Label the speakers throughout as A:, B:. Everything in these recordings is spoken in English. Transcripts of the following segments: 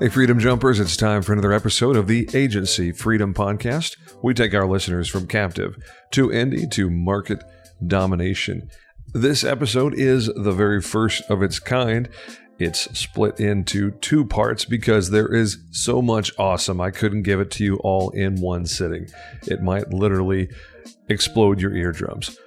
A: Hey, Freedom Jumpers, it's time for another episode of the Agency Freedom Podcast. We take our listeners from captive to indie to market domination. This episode is the very first of its kind. It's split into two parts because there is so much awesome. I couldn't give it to you all in one sitting. It might literally explode your eardrums.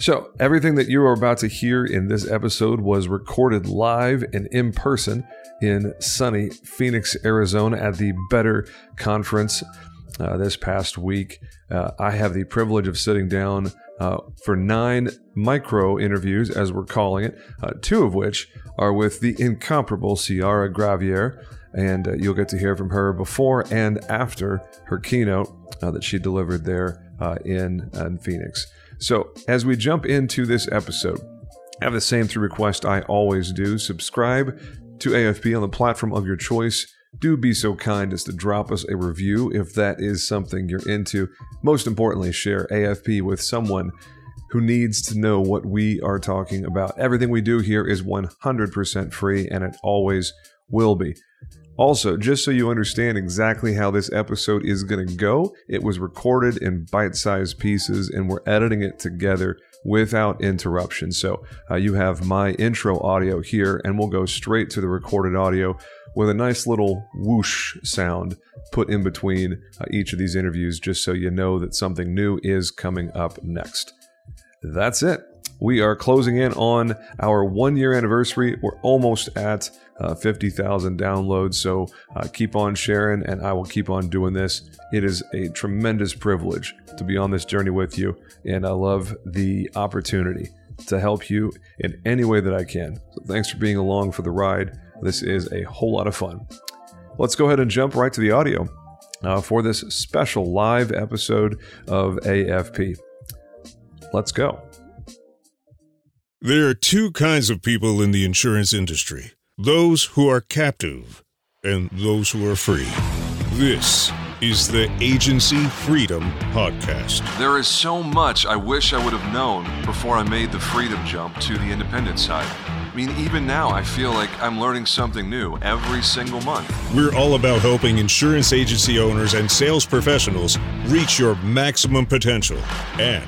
A: So, everything that you are about to hear in this episode was recorded live and in person in sunny Phoenix, Arizona at the Better Conference uh, this past week. Uh, I have the privilege of sitting down uh, for nine micro interviews, as we're calling it, uh, two of which are with the incomparable Ciara Gravier. And uh, you'll get to hear from her before and after her keynote uh, that she delivered there in, in Phoenix. So, as we jump into this episode, I have the same three requests I always do. Subscribe to AFP on the platform of your choice. Do be so kind as to drop us a review if that is something you're into. Most importantly, share AFP with someone who needs to know what we are talking about. Everything we do here is 100% free and it always will be. Also, just so you understand exactly how this episode is going to go, it was recorded in bite sized pieces and we're editing it together without interruption. So uh, you have my intro audio here, and we'll go straight to the recorded audio with a nice little whoosh sound put in between uh, each of these interviews, just so you know that something new is coming up next. That's it. We are closing in on our one year anniversary. We're almost at uh, 50,000 downloads. So uh, keep on sharing, and I will keep on doing this. It is a tremendous privilege to be on this journey with you, and I love the opportunity to help you in any way that I can. So thanks for being along for the ride. This is a whole lot of fun. Let's go ahead and jump right to the audio uh, for this special live episode of AFP. Let's go.
B: There are two kinds of people in the insurance industry those who are captive and those who are free. This is the Agency Freedom Podcast.
A: There is so much I wish I would have known before I made the freedom jump to the independent side. I mean, even now, I feel like I'm learning something new every single month.
B: We're all about helping insurance agency owners and sales professionals reach your maximum potential and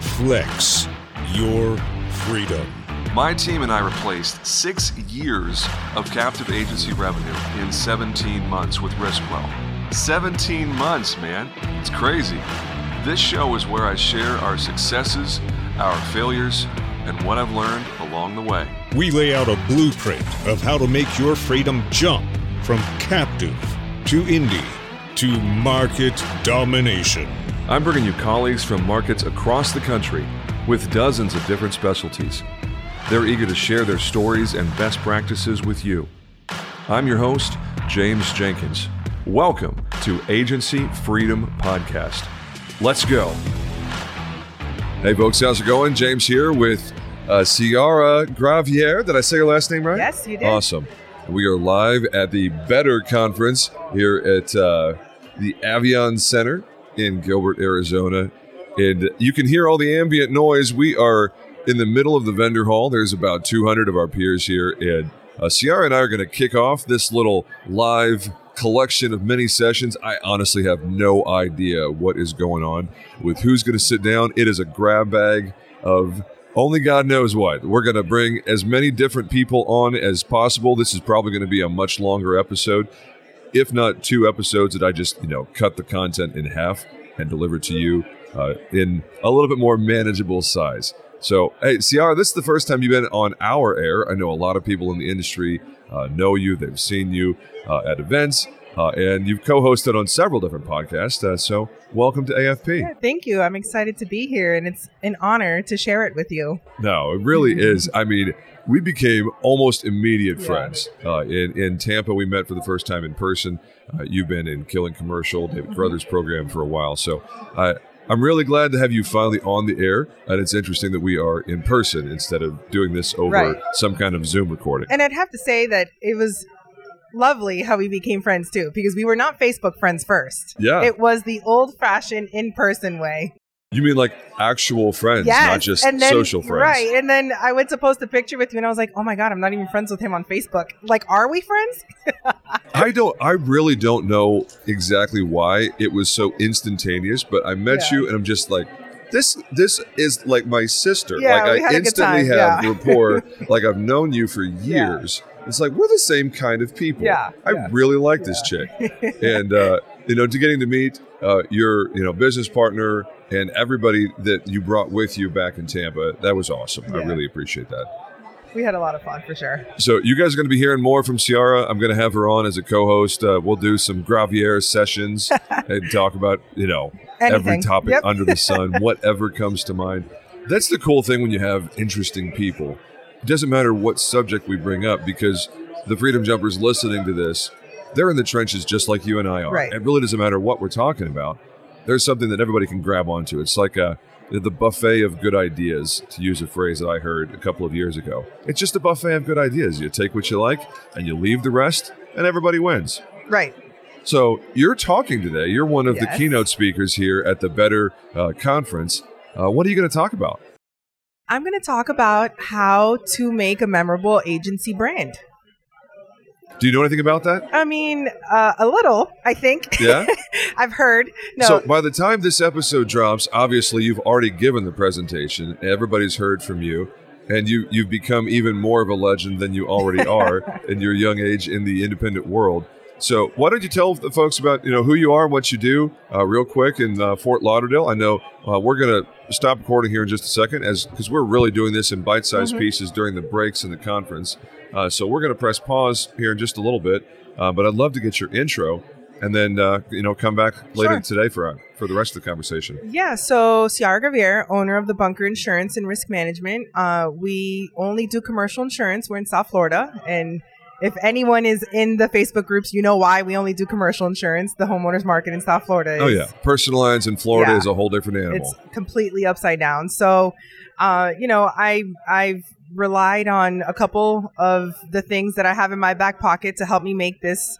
B: flex your freedom.
A: My team and I replaced six years of captive agency revenue in 17 months with RiskWell. 17 months, man. It's crazy. This show is where I share our successes, our failures, and what I've learned along the way.
B: We lay out a blueprint of how to make your freedom jump from captive to indie to market domination.
A: I'm bringing you colleagues from markets across the country with dozens of different specialties. They're eager to share their stories and best practices with you. I'm your host, James Jenkins. Welcome to Agency Freedom Podcast. Let's go. Hey, folks, how's it going? James here with uh, Ciara Gravier. Did I say your last name right?
C: Yes, you did.
A: Awesome. We are live at the Better Conference here at uh, the Avion Center in Gilbert, Arizona. And you can hear all the ambient noise. We are in the middle of the vendor hall. There's about 200 of our peers here. And uh, Ciara and I are going to kick off this little live collection of mini sessions. I honestly have no idea what is going on with who's going to sit down. It is a grab bag of only God knows what. We're going to bring as many different people on as possible. This is probably going to be a much longer episode, if not two episodes that I just, you know, cut the content in half and deliver to you uh, in a little bit more manageable size. So, hey, Ciara, this is the first time you've been on our air. I know a lot of people in the industry uh, know you, they've seen you uh, at events, uh, and you've co hosted on several different podcasts. Uh, so, welcome to AFP.
C: Yeah, thank you. I'm excited to be here, and it's an honor to share it with you.
A: No, it really is. I mean, we became almost immediate yeah. friends. Uh, in, in Tampa, we met for the first time in person. Uh, you've been in Killing Commercial, David Carothers program for a while. So, I'm really glad to have you finally on the air, and it's interesting that we are in person instead of doing this over right. some kind of Zoom recording.
C: And I'd have to say that it was lovely how we became friends too, because we were not Facebook friends first.
A: Yeah.
C: It was the old fashioned in person way.
A: You mean like actual friends,
C: Yes,
A: not just
C: and then,
A: social friends?
C: Right. And then I went to post a picture with you and I was like, oh my God, I'm not even friends with him on Facebook. Like, are we friends?
A: I don't. I really don't know exactly why it was so instantaneous, but I met
C: Yeah.
A: you, and I'm just like, this. This is like my sister.
C: Yeah,
A: like I instantly have
C: yeah.
A: rapport. like I've known you for years. It's like we're the same kind of people.
C: Yeah,
A: I
C: yeah.
A: really like this chick, and uh, you know, to getting to meet uh, your you know business partner and everybody that you brought with you back in Tampa, that was awesome. I really appreciate that.
C: we had a lot of fun for sure.
A: So you guys are going to be hearing more from Ciara. I'm going to have her on as a co-host. Uh, we'll do some Gravier sessions and talk about you know every topic
C: Yep.
A: under the sun, whatever comes to mind. That's the cool thing when you have interesting people. It doesn't matter what subject we bring up because the Freedom Jumpers listening to this, they're in the trenches just like you and I are.
C: Right.
A: It really doesn't matter what we're talking about. There's something that everybody can grab onto. It's like a the buffet of good ideas, to use a phrase that I heard a couple of years ago. It's just a buffet of good ideas. You take what you like and you leave the rest, and everybody wins.
C: Right.
A: So you're talking today. You're one of the keynote speakers here at the Better uh, Conference. Uh, what are you going to talk about?
C: I'm going to talk about how to make a memorable agency brand.
A: Do you know anything about that?
C: I mean, uh, a little, I think.
A: Yeah.
C: I've heard. No,
A: So by the time this episode drops, obviously you've already given the presentation. Everybody's heard from you, and you you've become even more of a legend than you already are in your young age in the independent world. So why don't you tell the folks about you know who you are, and what you do, uh, real quick in uh, Fort Lauderdale? I know uh, we're going to stop recording here in just a second, as because we're really doing this in bite-sized pieces during the breaks in the conference. Uh, so we're going to press pause here in just a little bit, uh, but I'd love to get your intro, and then uh, you know come back later
C: Sure.
A: today for uh, for the rest of the conversation.
C: Yeah, so Ciara Gravier, owner of the Bunker Insurance and Risk Management. Uh, we only do commercial insurance. We're in South Florida. And if anyone is in the Facebook groups, you know why we only do commercial insurance. The homeowners market in South Florida is,
A: Oh yeah, personal lines in Florida
C: Yeah.
A: is a whole different animal.
C: it's completely upside down. So, uh, you know, I I've relied on a couple of the things that I have in my back pocket to help me make this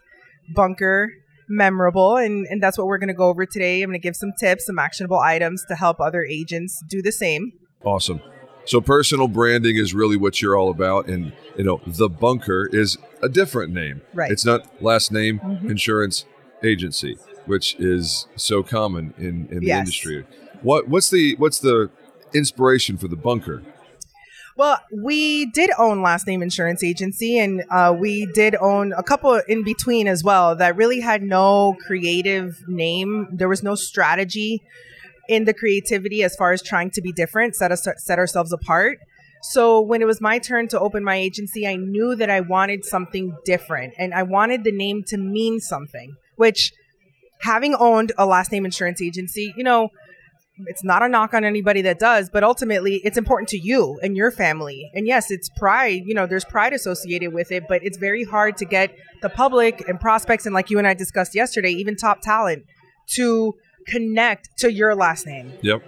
C: bunker memorable and and that's what we're going to go over today. I'm going to give some tips, some actionable items to help other agents do the same.
A: Awesome. So personal branding is really what you're all about, and you know the bunker is a different name.
C: Right.
A: It's not last name
C: Mhm.
A: insurance agency, which is so common in in the
C: Yes.
A: industry. What what's the what's the inspiration for the bunker?
C: Well, we did own last name insurance agency, and uh, we did own a couple in between as well that really had no creative name. There was no strategy in the creativity as far as trying to be different, set us set ourselves apart. So when it was my turn to open my agency, I knew that I wanted something different, and I wanted the name to mean something. Which, having owned a last name insurance agency, you know, it's not a knock on anybody that does, but ultimately it's important to you and your family. And yes, it's pride, you know, there's pride associated with it, but it's very hard to get the public and prospects and like you and I discussed yesterday, even top talent to connect to your last name.
A: Yep.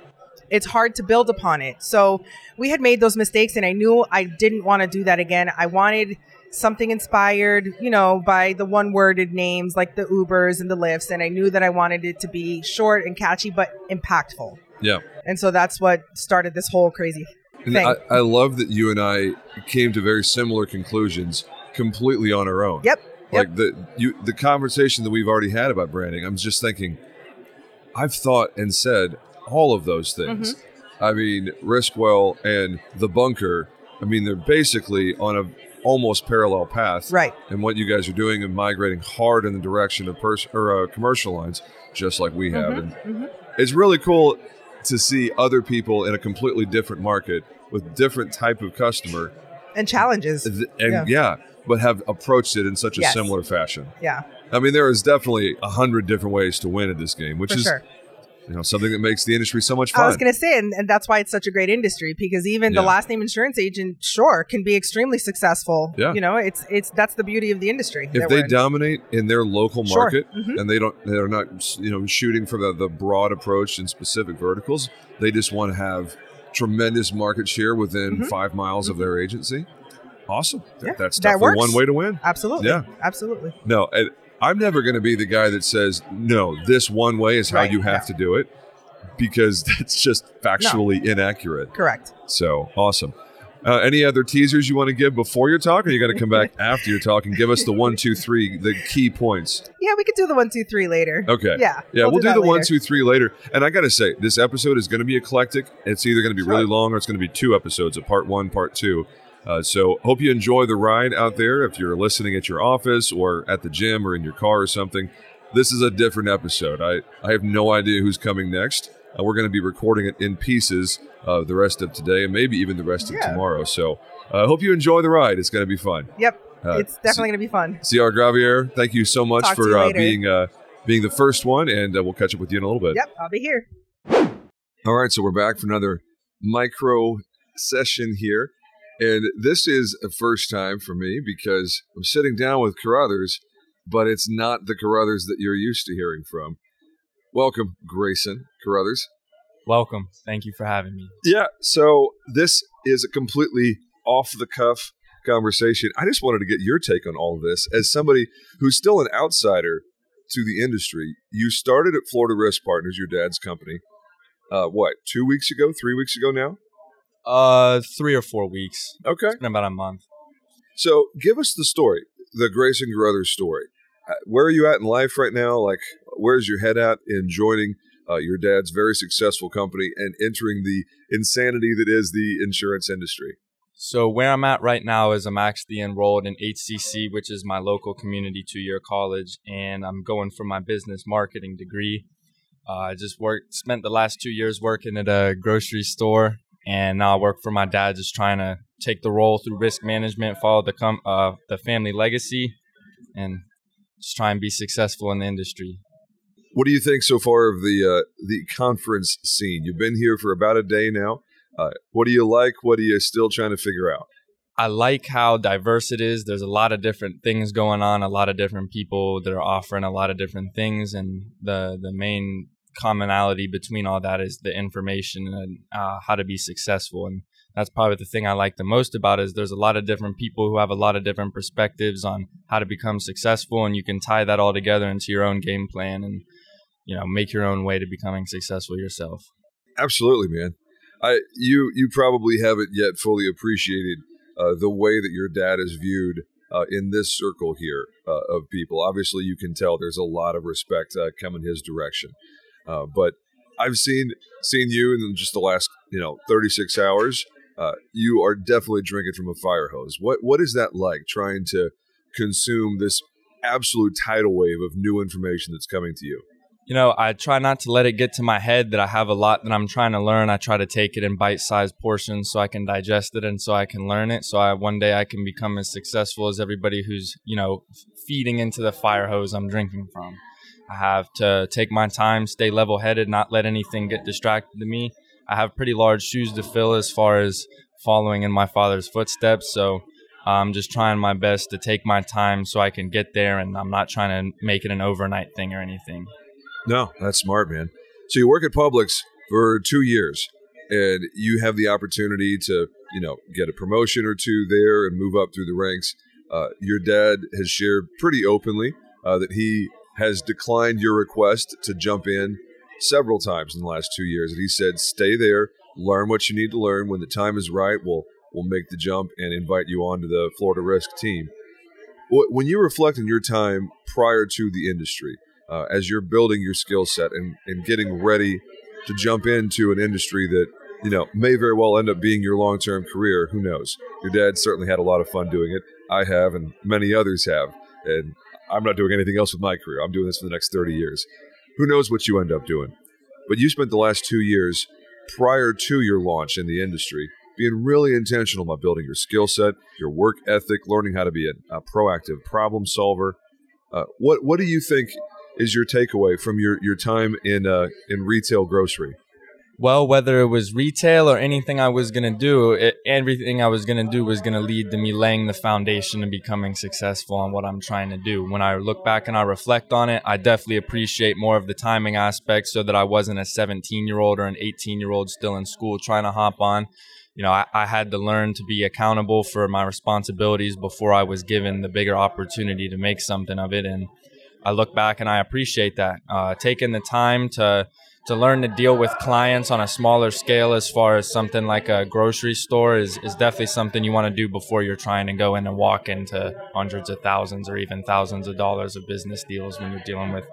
C: It's hard to build upon it. So we had made those mistakes and I knew I didn't want to do that again. I wanted something inspired, you know, by the one worded names like the Ubers and the Lyfts. And I knew that I wanted it to be short and catchy, but impactful.
A: Yeah.
C: And so that's what started this whole crazy thing.
A: I, I love that you and I came to very similar conclusions completely on our own.
C: Yep.
A: Like the you the conversation that we've already had about branding, I'm just thinking, I've thought and said all of those things.
C: Mm-hmm.
A: I mean, Riskwell and the bunker. I mean, they're basically on a almost parallel path.
C: Right.
A: And what you guys are doing and migrating hard in the direction of pers- or uh, commercial lines, just like we have.
C: Mhm,
A: And
C: mhm.
A: it's really cool to see other people in a completely different market with different type of customer
C: And challenges.
A: th- and
C: Yeah.
A: yeah. but have approached it in such a
C: Yes.
A: similar fashion.
C: Yeah,
A: I mean, there is definitely a hundred different ways to win at this game, which
C: for
A: is
C: sure.
A: you know something that makes the industry so much fun.
C: I was going to say, and, and that's why it's such a great industry because even the last name insurance agent, sure, can be extremely successful.
A: Yeah.
C: You know, it's it's that's the beauty of the industry.
A: if they
C: in.
A: dominate in their local
C: Sure.
A: market
C: Mhm.
A: and they don't they're not you know shooting for the, the broad approach in specific verticals they just want to have tremendous market share within
C: Mhm.
A: five miles of their agency awesome
C: Yeah,
A: that's definitely
C: works.
A: one way to win
C: absolutely,
A: Yeah.
C: absolutely.
A: no and i'm never going to be the guy that says no this one way is how
C: Right,
A: you have
C: yeah.
A: to do it because that's just factually inaccurate.
C: Correct.
A: So awesome. Uh, any other teasers you want to give before your talk, or you got to come back after your talk and give us the one, two, three, the key points?
C: Yeah, we could do the one, two, three later.
A: Okay.
C: Yeah.
A: Yeah, we'll, do,
C: that
A: the one,
C: later.
A: two, three later. And I got to say, this episode is going to be eclectic. It's either going to be really long or it's going to be two episodes, a part one, part two. Uh, so hope you enjoy the ride out there. If you're listening at your office or at the gym or in your car or something, this is a different episode. I, I have no idea who's coming next. Uh, we're going to be recording it in pieces uh, the rest of today and maybe even the rest of
C: Yeah.
A: tomorrow. So I uh, hope you enjoy the ride. It's going to be fun.
C: Yep.
A: Uh,
C: it's definitely going to be fun.
A: Ciara Gravier, thank you so much
C: Talk
A: for uh, being uh, being the first one, and uh, we'll catch up with you in a little bit.
C: Yep. I'll be here.
A: All right, so we're back for another micro session here, and this is a first time for me because I'm sitting down with Carothers, but it's not the Carothers that you're used to hearing from. Welcome, Grayson Carothers.
D: Welcome. Thank you for having me.
A: Yeah, so this is a completely off the cuff conversation. I just wanted to get your take on all of this as somebody who's still an outsider to the industry. You started at Florida Risk Partners, your dad's company. Uh, what, two weeks ago, three weeks ago now?
D: Uh, three or four weeks.
A: Okay.
D: It's been about a month.
A: So give us the story, the Grayson Carothers story. Uh, Where are you at in life right now? Like, where's your head at in joining uh, your dad's very successful company and entering the insanity that is the insurance industry?
D: So where I'm at right now is I'm actually enrolled in HCC, which is my local community two-year college, and I'm going for my business marketing degree. Uh, I just worked, spent the last two years working at a grocery store, and now I work for my dad, just trying to take the role through risk management, follow the com- uh, the family legacy, and just try and be successful in the industry.
A: What do you think so far of the uh, the conference scene? You've been here for about a day now. Uh, what do you like? What are you still trying to figure out?
D: I like how diverse it is. There's a lot of different things going on, a lot of different people that are offering a lot of different things, and the the main commonality between all that is the information and uh, how to be successful. And that's probably the thing I like the most about is there's a lot of different people who have a lot of different perspectives on how to become successful, and you can tie that all together into your own game plan and you know make your own way to becoming successful yourself.
A: Absolutely, man. I you you probably haven't yet fully appreciated uh, the way that your dad is viewed uh, in this circle here uh, of people. Obviously, you can tell there's a lot of respect uh, coming his direction. Uh, but I've seen seen you in just the last you know 36 hours. Uh, you are definitely drinking from a fire hose. What what is that like trying to consume this absolute tidal wave of new information that's coming to you?
D: you know, I try not to let it get to my head that I have a lot that I'm trying to learn. I try to take it in bite-sized portions so I can digest it and so I can learn it. So I one day I can become as successful as everybody who's, you know, feeding into the fire hose I'm drinking from. I have to take my time, stay level-headed, not let anything get distracted to me. I have pretty large shoes to fill as far as following in my father's footsteps. So I'm just trying my best to take my time so I can get there and I'm not trying to make it an overnight thing or anything.
A: No, that's smart, man. So you work at Publix for two years, and you have the opportunity to, you know, get a promotion or two there and move up through the ranks. Uh, your dad has shared pretty openly uh, that he has declined your request to jump in several times in the last two years. And he said, "Stay there, learn what you need to learn. When the time is right, we'll we'll make the jump and invite you onto the Florida Risk team." When you reflect on your time prior to the industry, uh, as you're building your skill set and, and getting ready to jump into an industry that you know may very well end up being your long-term career who knows your dad certainly had a lot of fun doing it i have and many others have and i'm not doing anything else with my career. I'm doing this for the next 30 years. Who knows what you end up doing? But you spent the last two years prior to your launch in the industry being really intentional about building your skill set your work ethic learning how to be a, a proactive problem solver. Uh, what what do you think is your takeaway from your, your time in uh, in retail grocery?
D: Well, whether it was retail or anything I was going to do, it, everything I was going to do was going to lead to me laying the foundation and becoming successful on what I'm trying to do. When I look back and I reflect on it, I definitely appreciate more of the timing aspect so that I wasn't a 17 year old or an 18 year old still in school trying to hop on. You know, I, I had to learn to be accountable for my responsibilities before I was given the bigger opportunity to make something of it. And I look back and I appreciate that. Uh, taking the time to to learn to deal with clients on a smaller scale as far as something like a grocery store is, is definitely something you want to do before you're trying to go in and walk into hundreds of thousands or even thousands of dollars of business deals when you're dealing with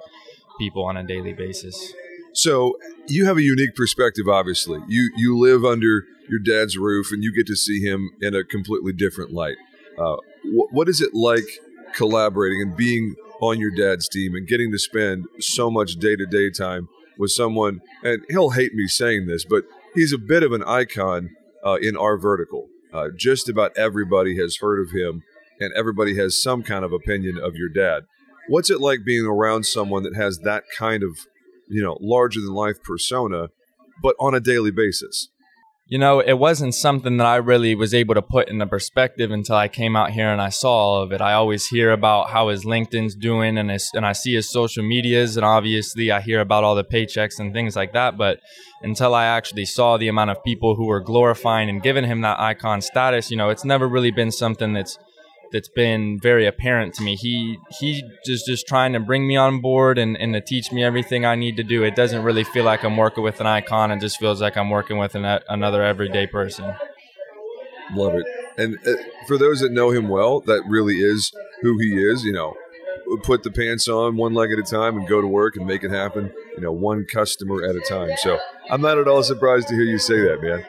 D: people on a daily basis.
A: So you have a unique perspective, obviously. You you live under your dad's roof and you get to see him in a completely different light. Uh, wh- what is it like collaborating and being on your dad's team and getting to spend so much day to day time with someone, and he'll hate me saying this, but he's a bit of an icon uh, in our vertical. Uh, just about everybody has heard of him, and everybody has some kind of opinion of your dad. What's it like being around someone that has that kind of, you know, larger than life persona, but on a daily basis?
D: You know, it wasn't something that I really was able to put into perspective until I came out here and I saw all of it. I always hear about how his LinkedIn's doing and his, and I see his social medias and obviously I hear about all the paychecks and things like that, but until I actually saw the amount of people who were glorifying and giving him that icon status, you know, it's never really been something that's that's been very apparent to me. He he just just trying to bring me on board and, and to teach me everything I need to do. It doesn't really feel like I'm working with an icon. It just feels like I'm working with an, another everyday person.
A: Love it. And uh, for those that know him well, that really is who he is. You know, put the pants on one leg at a time and go to work and make it happen. You know, one customer at a time. So I'm not at all surprised to hear you say that, man.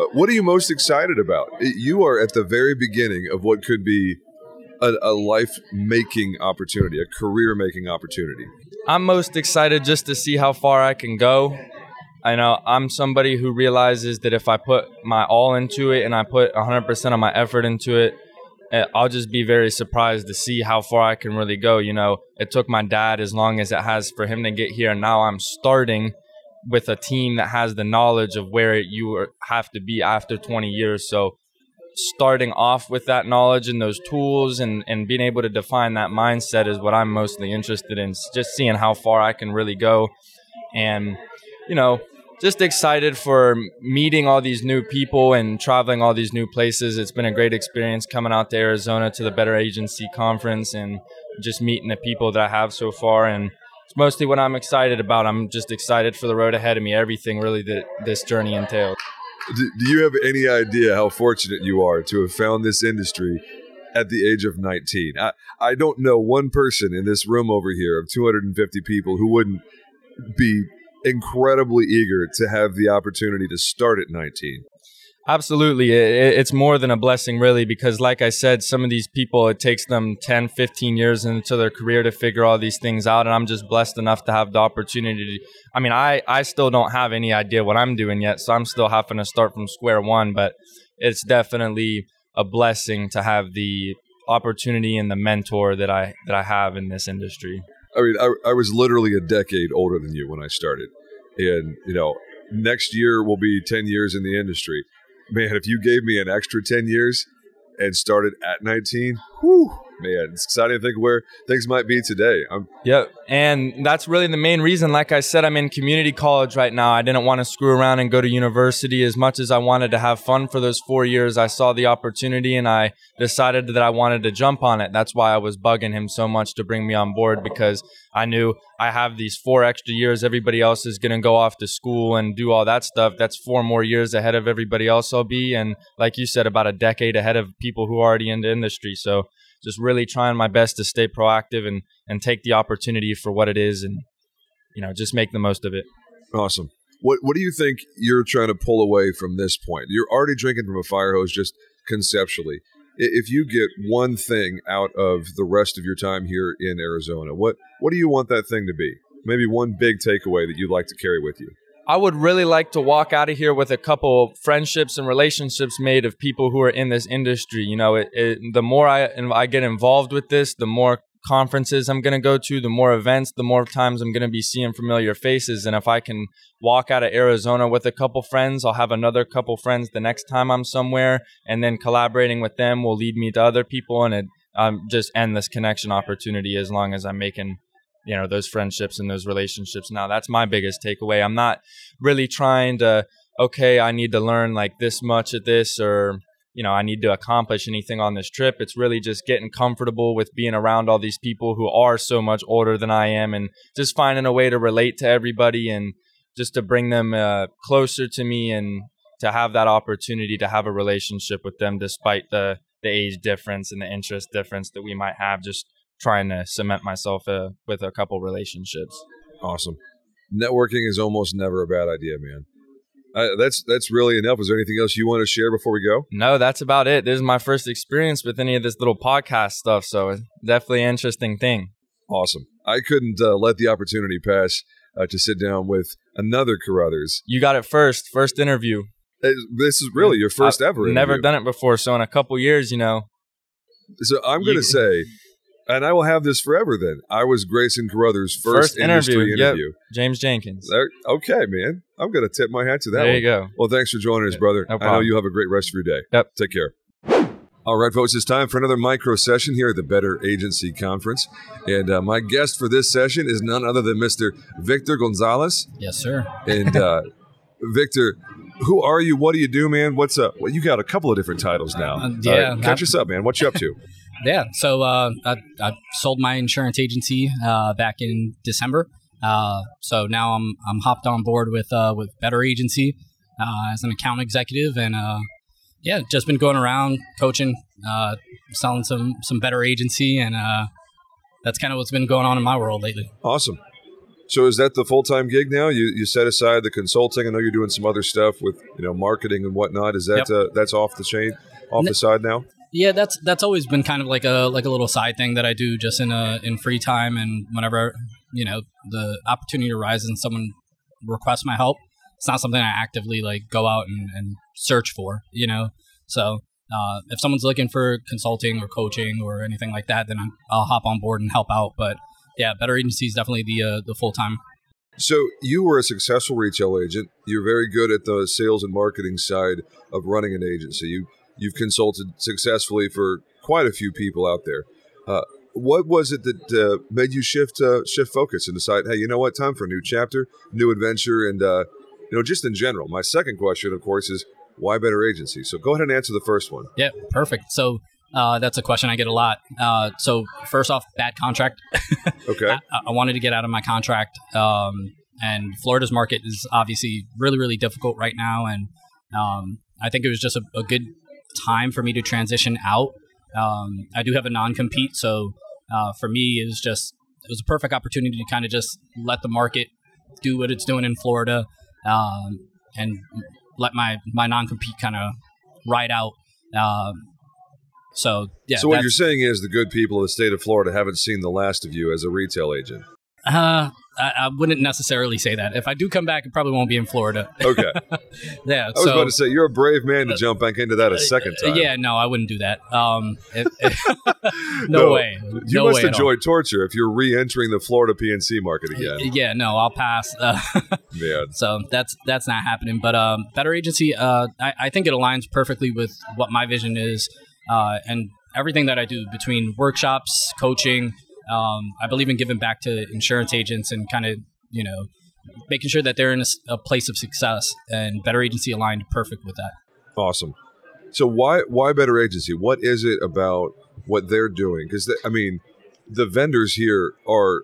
A: Uh, what are you most excited about? You are at the very beginning of what could be a, a life making opportunity, a career making opportunity.
D: I'm most excited just to see how far I can go. I know I'm somebody who realizes that if I put my all into it and I put 100% of my effort into it, eh, I'll just be very surprised to see how far I can really go. You know, it took my dad as long as it has for him to get here. And now I'm starting with a team that has the knowledge of where you have to be after 20 years. So starting off with that knowledge and those tools and, and being able to define that mindset is what I'm mostly interested in. Just seeing how far I can really go. And, you know, just excited for meeting all these new people and traveling all these new places. It's been a great experience coming out to Arizona to the Better Agency Conference and just meeting the people that I have so far. And it's mostly what I'm excited about. I'm just excited for the road ahead of me, everything really that this journey entails.
A: Do, you have any idea how fortunate you are to have found this industry at the age of 19? I, I don't know one person in this room over here of 250 people who wouldn't be incredibly eager to have the opportunity to start at 19.
D: Absolutely. it's more than a blessing, really, because, like I said, some of these people, it takes them 10, 15 years into their career to figure all these things out. And I'm just blessed enough to have the opportunity. To, I mean, I, I still don't have any idea what I'm doing yet. So I'm still having to start from square one. But it's definitely a blessing to have the opportunity and the mentor that I, that I have in this industry.
A: I mean, I, I was literally a decade older than you when I started. And, you know, next year will be 10 years in the industry man, if you gave me an extra 10 years and started at 19, whew, man, it's exciting to think where things might be today. I'm-
D: yep. And that's really the main reason. Like I said, I'm in community college right now. I didn't want to screw around and go to university as much as I wanted to have fun for those four years. I saw the opportunity and I decided that I wanted to jump on it. That's why I was bugging him so much to bring me on board because I knew I have these four extra years. Everybody else is going to go off to school and do all that stuff. That's four more years ahead of everybody else I'll be. And like you said, about a decade ahead of people who are already in the industry. So just really trying my best to stay proactive and and take the opportunity for what it is and you know just make the most of it.
A: Awesome. What what do you think you're trying to pull away from this point? You're already drinking from a fire hose just conceptually. If you get one thing out of the rest of your time here in Arizona what what do you want that thing to be? Maybe one big takeaway that you'd like to carry with you
D: I would really like to walk out of here with a couple friendships and relationships made of people who are in this industry. You know, it, it, the more I I get involved with this, the more conferences I'm going to go to, the more events, the more times I'm going to be seeing familiar faces. And if I can walk out of Arizona with a couple friends, I'll have another couple friends the next time I'm somewhere, and then collaborating with them will lead me to other people, and it um, just endless connection opportunity as long as I'm making you know those friendships and those relationships. Now that's my biggest takeaway. I'm not really trying to okay i need to learn like this much of this or you know i need to accomplish anything on this trip. It's really just getting comfortable with being around all these people who are so much older than i am and just finding a way to relate to everybody and just to bring them uh, closer to me and to have that opportunity to have a relationship with them despite the the age difference and the interest difference that we might have. Just trying to cement myself uh, with a couple relationships
A: awesome networking is almost never a bad idea man uh, that's that's really enough. Is there anything else you want to share before we go?
D: No, that's about it. This is my first experience with any of this little podcast stuff, so it's definitely an interesting thing.
A: Awesome. I couldn't uh, let the opportunity pass uh, to sit down with another Carothers.
D: You got it first, first interview.
A: This is really your 1st ever. Interview.
D: Never done it before, so in a couple years, you know.
A: So I'm going to say and I will have this forever. Then I was Grayson Carothers' first, first interview. interview.
D: Yep. James Jenkins.
A: There, okay, man. I'm going to tip my hat to that.
D: There
A: one.
D: you go.
A: Well, thanks for joining us, brother.
D: No
A: I know you have a great rest of your day.
D: Yep.
A: Take care. All right, folks, it's time for another micro session here at the Better Agency Conference. And uh, my guest for this session is none other than Mr. Victor Gonzalez.
E: Yes, sir.
A: And uh, Victor, who are you? What do you do, man? What's up? Well, you got a couple of different titles now.
E: Uh, yeah.
A: Right, catch us up, man. What you up to?
E: Yeah, so uh, I, I, sold my insurance agency uh, back in December. Uh, so now I'm I'm hopped on board with uh, with Better Agency uh, as an account executive, and uh, yeah, just been going around coaching, selling some some Better Agency, and that's kind of what's been going on in my world lately.
A: Awesome. So is that the full time gig now? You you set aside the consulting. I know you're doing some other stuff with you know marketing and whatnot. Is that yep. that's off the chain, off the side now?
E: Yeah, that's that's always been kind of like a like a little side thing that I do just in a in free time and whenever you know the opportunity arises and someone requests my help. It's not something I actively like go out and, and search for, you know. So uh, if someone's looking for consulting or coaching or anything like that, then i will hop on board and help out. But yeah, Better Agency is definitely the uh, the full time.
A: So you were a successful retail agent. You're very good at the sales and marketing side of running an agency. You you've consulted successfully for quite a few people out there. Uh, what was it that uh, made you shift uh, shift focus and decide, hey, you know what, time for a new chapter, new adventure, and uh, you know, just in general? My second question, of course, is why better agency? So go ahead and answer the first one.
E: Yeah, perfect. So uh, that's a question I get a lot. Uh, so first off, bad contract.
A: okay. I,
E: I, wanted to get out of my contract, um, and Florida's market is obviously really, really difficult right now, and um, I think it was just a, a, good time for me to transition out. Um, I do have a non compete, so uh, for me, it was just it was a perfect opportunity to kind of just let the market do what it's doing in Florida, um, and let my my non compete kind of ride out. Um, so yeah.
A: So what you're saying is the good people of the state of Florida haven't seen the last of you as a retail agent.
E: Uh, I, I, wouldn't necessarily say that. If I do come back, it probably won't be in Florida.
A: Okay.
E: yeah.
A: I was so, about to say you're a brave man to uh, jump back into that a second time.
E: Yeah. No, I wouldn't do that. Um, it, it, no, no, way.
A: You
E: no
A: must enjoy torture if you're re-entering the Florida PNC market again.
E: Yeah. No, I'll pass. Uh,
A: yeah.
E: So that's that's not happening. But um, better agency. Uh, I, I think it aligns perfectly with what my vision is, uh, and everything that I do between workshops, coaching um, I believe in giving back to insurance agents and kind of, you know, making sure that they're in a, a, place of success and Better Agency aligned perfect with that.
A: Awesome. So why why Better Agency? What is it about what they're doing? Because I mean, the vendors here are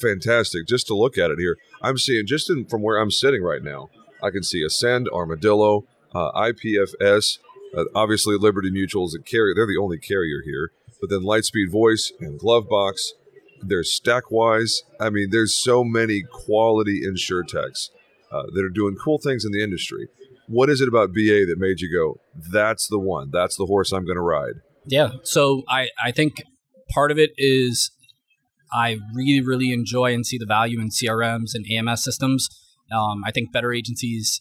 A: fantastic. Just to look at it here, I'm seeing just in, from where I'm sitting right now, I can see Ascend, Armadillo, uh, IPFS. Uh, obviously, Liberty Mutual is a carrier. They're the only carrier here but then Lightspeed Voice and Glovebox. There's Stackwise. I mean, there's so many quality insurtechs uh, that are doing cool things in the industry. What is it about BA that made you go, that's the one, that's the horse I'm going to ride?
E: Yeah. So I, I think part of it is I really, really enjoy and see the value in CRMs and AMS systems. Um, I think better agencies,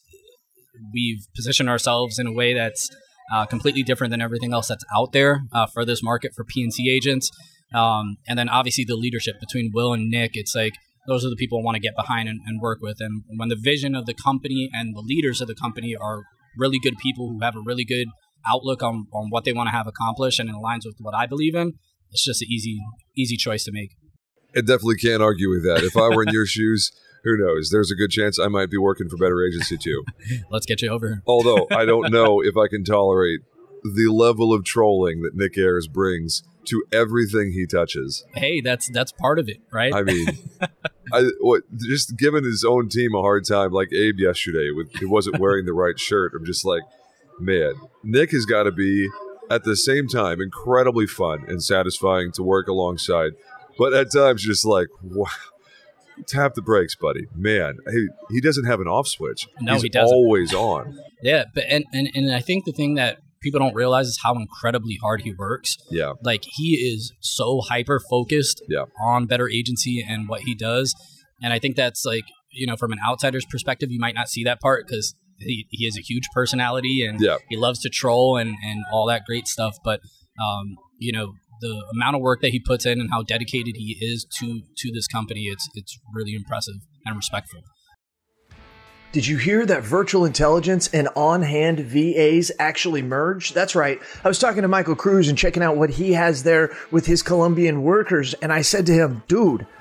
E: we've positioned ourselves in a way that's uh, completely different than everything else that's out there uh, for this market for PNC agents. Um, and then obviously the leadership between Will and Nick, it's like those are the people I want to get behind and, and, work with. And when the vision of the company and the leaders of the company are really good people who have a really good outlook on, on what they want to have accomplished and it aligns with what I believe in, it's just an easy easy choice to make.
A: I definitely can't argue with that. If I were in your shoes, who knows? There's a good chance I might be working for Better Agency too.
E: Let's get you over.
A: Although I don't know if I can tolerate the level of trolling that Nick Ayers brings to everything he touches.
E: Hey, that's that's part of it, right?
A: I mean, I what just giving his own team a hard time, like Abe yesterday, with he wasn't wearing the right shirt. I'm just like, man, Nick has got to be at the same time incredibly fun and satisfying to work alongside, but at times just like, wow. Tap the brakes, buddy. Man, he, he doesn't have an off switch.
E: No,
A: He's
E: he doesn't.
A: always on.
E: Yeah, but and, and and I think the thing that people don't realize is how incredibly hard he works.
A: Yeah.
E: Like he is so hyper focused
A: Yeah.
E: on better agency and what he does, and I think that's like you know from an outsider's perspective, you might not see that part because he, he has a huge personality and
A: Yeah.
E: he loves to troll and and all that great stuff. But um, you know the amount of work that he puts in and how dedicated he is to to this company, it's it's really impressive and respectful.
F: Did you hear that virtual intelligence and on hand VAs actually merge? That's right. I was talking to Michael Cruz and checking out what he has there with his Colombian workers. And I said to him, dude,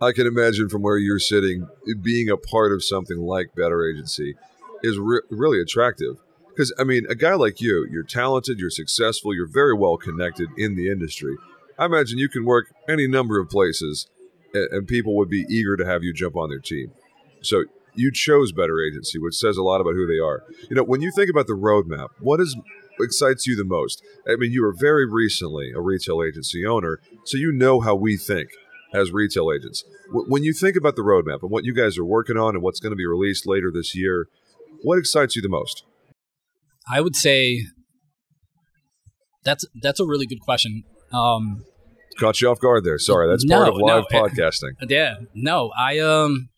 A: I can imagine from where you're sitting, being a part of something like Better Agency is re- really attractive. Because, I mean, a guy like you, you're talented, you're successful, you're very well connected in the industry. I imagine you can work any number of places and, and people would be eager to have you jump on their team. So you chose Better Agency, which says a lot about who they are. You know, when you think about the roadmap, what is excites you the most? I mean, you were very recently a retail agency owner, so you know how we think as retail agents. W- When you think about the roadmap and what you guys are working on and what's going to be released later this year, what excites you the most?
E: I would say that's that's a really good question. Um,
A: Caught you off guard there. Sorry, that's
E: No,
A: part of live
E: no, it-
A: podcasting.
E: yeah, no, I um,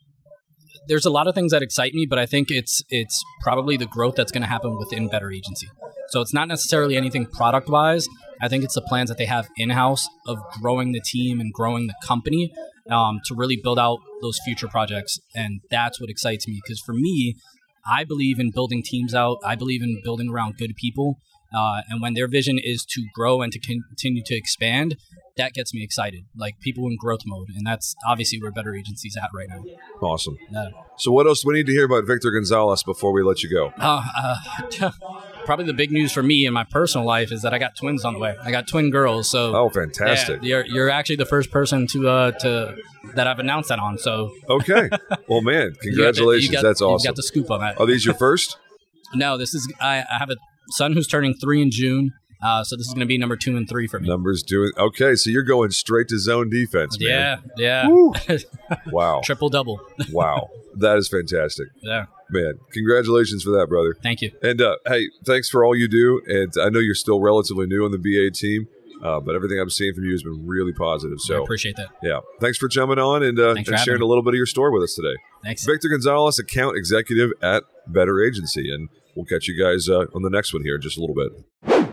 E: there's a lot of things that excite me, but I think it's it's probably the growth that's going to happen within Better Agency. So it's not necessarily anything product wise. I think it's the plans that they have in house of growing the team and growing the company um, to really build out those future projects, and that's what excites me. Because for me, I believe in building teams out. I believe in building around good people. Uh, and when their vision is to grow and to continue to expand, that gets me excited. Like people in growth mode, and that's obviously where Better Agency's at right now.
A: Awesome.
E: Yeah.
A: So, what else do we need to hear about Victor Gonzalez before we let you go?
E: Uh, uh, probably the big news for me in my personal life is that I got twins on the way. I got twin girls. So
A: Oh, fantastic.
E: yeah, you're you're actually the first person to uh to that I've announced that on. So
A: Okay. Well, man,
E: you got
A: congratulations.
E: you got-
A: That's awesome.
E: You got the scoop on that.
A: Are these your first?
E: No, this is I, I have a son who's turning three in June. Uh, so this is going to be number two and three for me.
A: Numbers doing okay. So you're going straight to zone defense,
E: Yeah,
A: man.
E: yeah.
A: Woo. Wow.
E: Triple double.
A: Wow. That is fantastic.
E: Yeah.
A: Man, congratulations for that, brother.
E: Thank you.
A: And uh, hey, thanks for all you do. And I know you're still relatively new on the BA team, uh, but everything I'm seeing from you has been really positive. So I
E: appreciate that.
A: yeah, thanks for jumping on and, uh, and sharing
E: me.
A: a little bit of your story with us today.
E: Thanks.
A: Victor Gonzalez, account executive at Better Agency. And we'll catch you guys uh, on the next one here in just a little bit.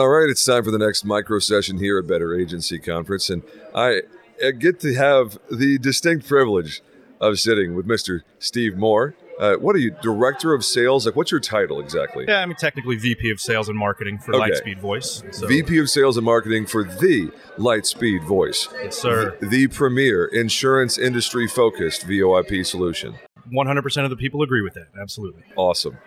A: All right, it's time for the next micro session here at Better Agency Conference. And I get to have the distinct privilege of sitting with Mr. Steve Moore. Uh, what are you, director of sales? Like, what's your title exactly?
G: Yeah, I'm technically VP of Sales and Marketing for
A: Okay.
G: Lightspeed Voice. So,
A: VP of Sales and Marketing for the Lightspeed Voice,
G: yes, sir.
A: the premier insurance industry focused VoIP solution.
G: 100% of the people agree with that. Absolutely.
A: Awesome.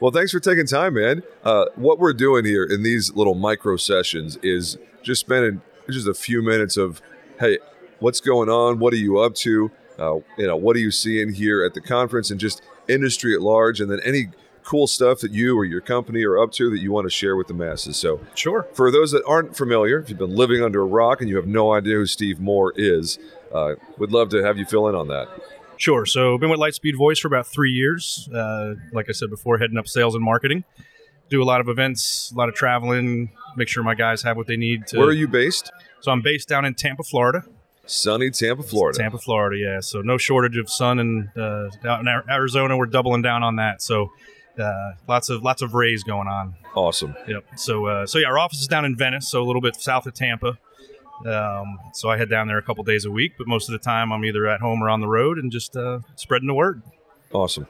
A: Well, thanks for taking time, man. Uh, what we're doing here in these little micro sessions is just spending just a few minutes of, hey, what's going on? What are you up to? Uh, you know, what are you seeing here at the conference and just industry at large? And then any cool stuff that you or your company are up to that you want to share with the masses. So,
G: Sure.
A: for those that aren't familiar, if you've been living under a rock and you have no idea who Steve Moore is, uh, would love to have you fill in on that.
G: Sure. So I've been with Lightspeed Voice for about three years. Uh, like I said before, heading up sales and marketing. Do a lot of events, a lot of traveling. Make sure my guys have what they need to.
A: Where are you based?
G: So I'm based down in Tampa, Florida.
A: Sunny Tampa, Florida.
G: Tampa, Florida. Yeah. So no shortage of sun, and uh, out in Arizona, we're doubling down on that. So uh, lots of lots of rays going on.
A: Awesome.
G: Yep. So uh, so yeah, our office is down in Venice, so a little bit south of Tampa. Um, so I head down there a couple days a week, but most of the time I'm either at home or on the road and just uh, spreading the word.
A: Awesome.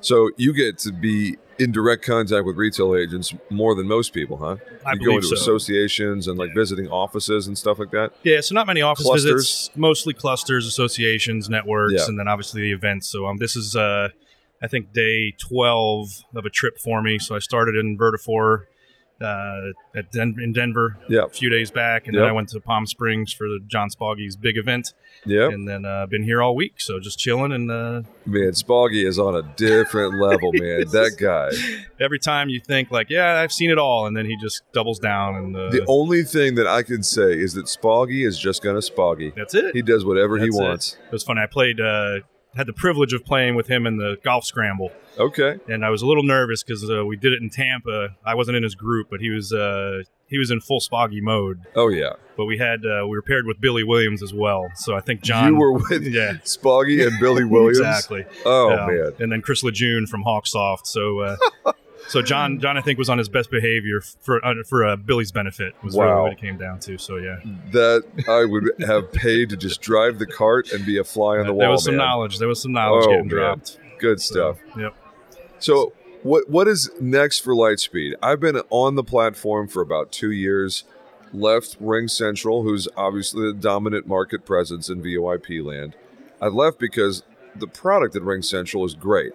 A: So you get to be in direct contact with retail agents more than most people, huh?
G: I
A: you go
G: believe
A: into
G: so.
A: associations and like visiting offices and stuff like that.
G: Yeah, so not many office
A: Clusters?
G: visits, mostly clusters, associations, networks,
A: Yeah.
G: and then obviously the events. So um, this is, uh, I think, day 12 of a trip for me. So I started in Vertafore uh, at Den- in Denver
A: Yeah.
G: a few days back, and
A: Yep.
G: then I went to Palm Springs for the John Spoggy's big event,
A: Yeah.
G: and then uh, been here all week. So just chilling, and uh,
A: Man, Spoggy is on a different level, man. That guy.
G: every time you think like, yeah, I've seen it all, and then he just doubles down, and uh,
A: The only thing that I can say is that Spoggy is just gonna Spoggy.
G: that's it.
A: He does whatever
G: That's
A: he
G: it.
A: wants.
G: It was funny. I played, uh, had the privilege of playing with him in the golf scramble.
A: Okay.
G: and I was a little nervous because uh, we did it in Tampa. I wasn't in his group, but he was uh, he was in full spoggy mode.
A: Oh yeah.
G: But we had uh, we were paired with Billy Williams as well. So I think John.
A: you were with
G: yeah,
A: Spoggy and Billy Williams.
G: exactly.
A: Oh man.
G: and then Chris Lejeune from Hawksoft. So. So John, John, I think was on his best behavior for uh, for uh, Billy's benefit. Was really
A: Wow.
G: what it came down to. So yeah,
A: That I would have paid to just drive the cart and be a fly on the wall.
G: there was some
A: man.
G: knowledge. There was some knowledge
A: Oh,
G: getting
A: man.
G: dropped.
A: Good stuff.
G: Yep.
A: So what what is next for Lightspeed? I've been on the platform for about two years. Left RingCentral, who's obviously the dominant market presence in VoIP land. I left because the product at RingCentral is great,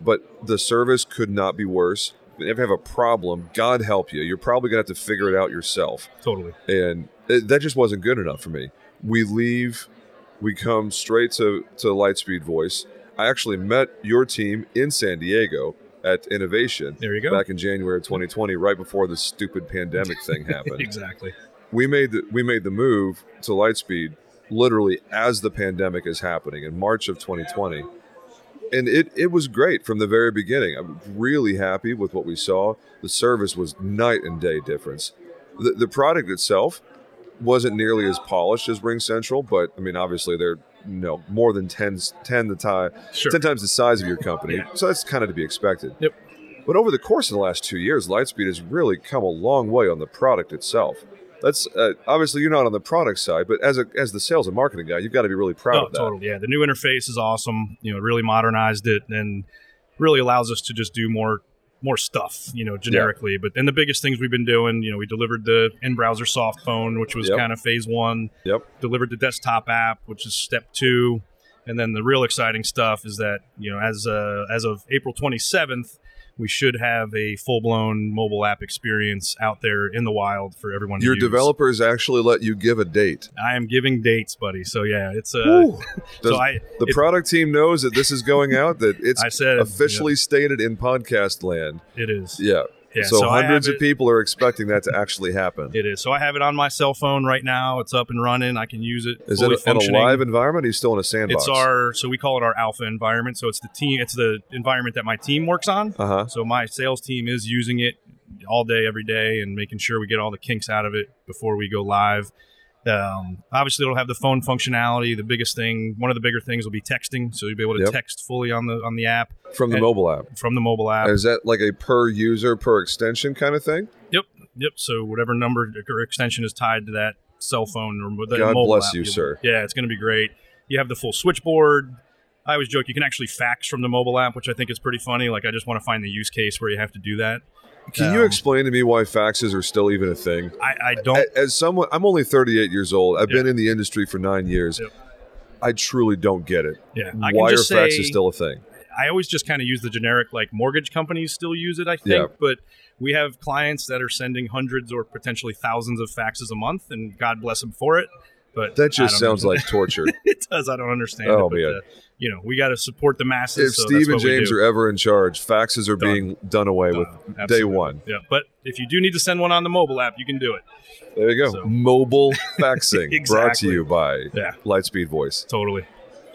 A: but the service could not be worse. If you have a problem, God help you. You're probably gonna have to figure it out yourself
G: Totally.
A: and it, that just wasn't good enough for me. We leave, we come straight to to Lightspeed Voice. I actually met your team in San Diego at Innovation
G: There you go.
A: back in January of 2020, right before the stupid pandemic thing happened.
G: exactly.
A: We made the we made the move to Lightspeed literally as the pandemic is happening in March of 2020. And it, it was great from the very beginning. I'm really happy with what we saw. The service was night and day difference. The, the product itself wasn't nearly as polished as RingCentral, but I mean, obviously they're you know more than 10, 10 the time,
G: Sure.
A: 10 times the size of your company.
G: Yeah.
A: So that's kind of to be expected.
G: Yep.
A: But over the course of the last two years, Lightspeed has really come a long way on the product itself. That's uh, obviously you're not on the product side, but as a as the sales and marketing guy, you've got to be really proud
G: Oh,
A: of that.
G: totally. Yeah, the new interface is awesome. You know, really modernized it and really allows us to just do more more stuff. You know, generically. But then the biggest things we've been doing, you know, we delivered the in-browser soft phone, which was
A: Yep.
G: kind of phase one.
A: Yep.
G: Delivered the desktop app, which is step two. And then the real exciting stuff is that you know, as uh, as of April 27th, we should have a full blown mobile app experience out there in the wild for everyone. to
A: Your
G: use.
A: developers actually let you give a date.
G: I am giving dates, buddy. So yeah, it's uh,
A: Woo.
G: so I
A: the
G: it-
A: product team knows that this is going out. That it's
G: I said
A: officially stated in podcast land.
G: It is.
A: Yeah.
G: Yeah,
A: so,
G: so
A: hundreds of people are expecting that to actually happen.
G: It is. So I have it on my cell phone right now. It's up and running. I can use it.
A: Is it in a live environment? Or are you still in a sandbox?
G: It's our so we call it our alpha environment. So it's the team. It's the environment that my team works on.
A: Uh huh.
G: So my sales team is using it all day, every day, and making sure we get all the kinks out of it before we go live. Um, obviously, it'll have the phone functionality. The biggest thing, one of the bigger things, will be texting. So you'll be able to
A: Yep.
G: text fully on the on the app
A: From the mobile app.
G: from the mobile app.
A: Is that like a per user per extension kind of thing?
G: Yep, yep. So whatever number or extension is tied to that cell phone or the
A: God
G: mobile
A: bless
G: app,
A: you, sir.
G: Yeah, it's going to be great. You have the full switchboard. I always joke you can actually fax from the mobile app, which I think is pretty funny. Like I just want to find the use case where you have to do that.
A: Can you
G: Um,
A: explain to me why faxes are still even a thing?
G: I, I don't.
A: As someone, I'm only 38 years old. I've
G: Yeah.
A: been in the industry for nine years.
G: Yep.
A: I truly don't get it.
G: yeah, I
A: why are
G: say
A: faxes still a thing?
G: I always just kind of use the generic like mortgage companies still use it, I think,
A: Yeah.
G: but we have clients that are sending hundreds or potentially thousands of faxes a month, and God bless them for it. But
A: That just sounds like torture.
G: it does. I don't understand.
A: Oh,
G: it,
A: man.
G: Uh, you know, we got to support the masses.
A: if
G: so
A: Steve and James are ever in charge, faxes are
G: Done.
A: being done away with
G: Done.
A: day one.
G: Yeah, but if you do need to send one on the mobile app, you can do it.
A: There you go.
G: So-
A: Mobile faxing brought to you by
G: Yeah.
A: Lightspeed Voice.
G: Totally.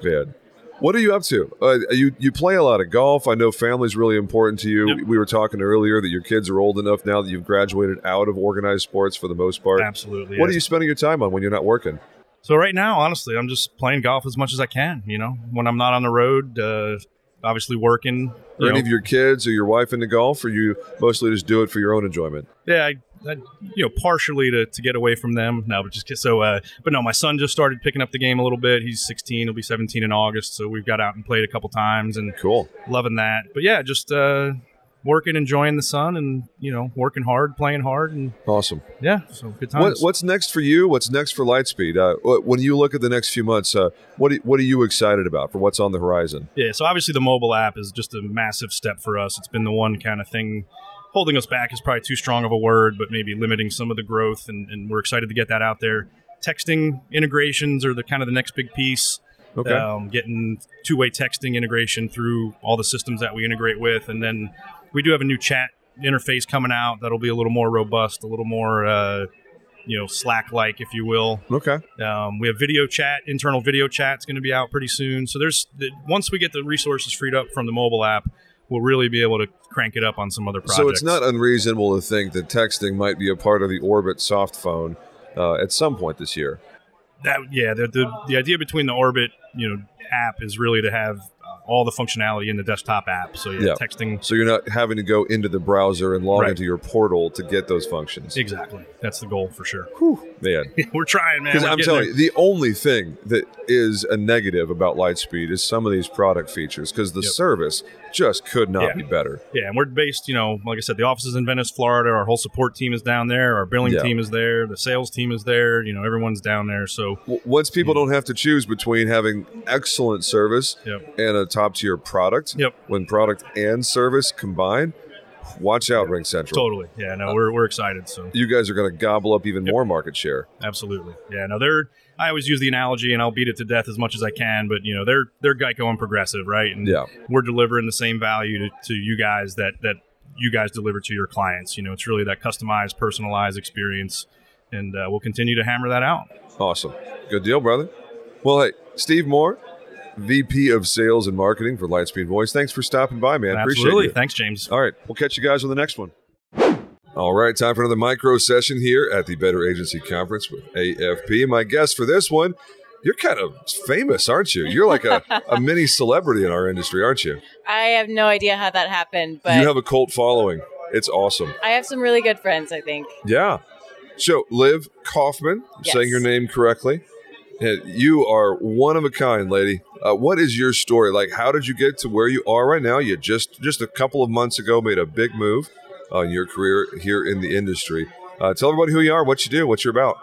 A: Man. What are you up to? Uh, you you play a lot of golf. I know family's really important to you.
G: Yep.
A: We were talking earlier that your kids are old enough now that you've graduated out of organized sports for the most part.
G: Absolutely.
A: What are you spending your time on when you're not working?
G: So right now, honestly, I'm just playing golf as much as I can. You know, when I'm not on the road, uh, obviously working.
A: Are
G: You
A: any
G: know,
A: of your kids or your wife into golf, or you mostly just do it for your own enjoyment?
G: yeah, I, you know, partially to, to get away from them. No, but just so. Uh, but no, my son just started picking up the game a little bit. He's 16. He'll be 17 in August. So we've got out and played a couple times and
A: Cool.
G: loving that. But yeah, just uh, working, enjoying the sun, and you know, working hard, playing hard, and
A: Awesome.
G: yeah, so good
A: What,
G: times.
A: what's next for you? What's next for Lightspeed? Uh, wh- when you look at the next few months, uh, what are, what are you excited about for what's on the horizon?
G: Yeah, so obviously the mobile app is just a massive step for us. It's been the one kind of thing holding us back is probably too strong of a word, but maybe limiting some of the growth, and, and we're excited to get that out there. Texting integrations are the kind of the next big piece.
A: Okay.
G: Um, getting two-way texting integration through all the systems that we integrate with, and then we do have a new chat interface coming out that'll be a little more robust, a little more, uh, you know, Slack-like, if you will.
A: okay.
G: Um, we have video chat, internal video chat's going to be out pretty soon. So there's the, once we get the resources freed up from the mobile app, we'll really be able to crank it up on some other projects.
A: So it's not unreasonable to think that texting might be a part of the Orbit soft phone uh, at some point this year.
G: that. Yeah, the, the the idea between the Orbit, you know, app is really to have uh, all the functionality in the desktop app. So yeah,
A: Yeah.
G: texting.
A: So you're not having to go into the browser and log
G: Right.
A: into your portal to get those functions.
G: Exactly, that's the goal for sure.
A: Man,
G: We're trying, man.
A: because I'm telling
G: there.
A: you, the only thing that is a negative about Lightspeed is some of these product features because the
G: Yep.
A: service just could not
G: Yeah.
A: be better.
G: Yeah, and we're based, you know, like I said, the office is in Venice, Florida. Our whole support team is down there. Our billing
A: Yeah.
G: team is there. The sales team is there. You know, everyone's down there. So
A: W- Once people don't have to choose between having excellent service
G: Yep.
A: and a top tier product,
G: Yep.
A: when product and service combine, watch out, RingCentral.
G: Totally. Yeah, no, we're, we're excited. So
A: You guys are going to gobble up even
G: Yep.
A: more market share.
G: absolutely. Yeah, no, they're I always use the analogy and I'll beat it to death as much as I can, but you know, they're they're Geico and progressive, right? And
A: Yeah.
G: we're delivering the same value to, to you guys that that you guys deliver to your clients. You know, it's really that customized, personalized experience. And uh, we'll continue to hammer that out.
A: Awesome. Good deal, brother. Well, hey, Steve Moore, VP of Sales and Marketing for Lightspeed Voice. Thanks for stopping by, man. Appreciate
G: Absolutely.
A: you.
G: Thanks, James.
A: All right. We'll catch you guys on the next one. All right. Time for another micro session here at the Better Agency Conference with AFP. My guest for this one, you're kind of famous, aren't you? You're like a, a mini celebrity in our industry, aren't you?
H: I have no idea how that happened, but
A: you have a cult following. It's awesome.
H: I have some really good friends, I think.
A: Yeah. So, Liv Kaufman, I'm
H: Yes.
A: saying your name correctly. You are one of a kind, lady. Uh, what is your story? Like, how did you get to where you are right now? You just just a couple of months ago made a big move on your career here in the industry. Uh, tell everybody who you are, what you do, what you're about.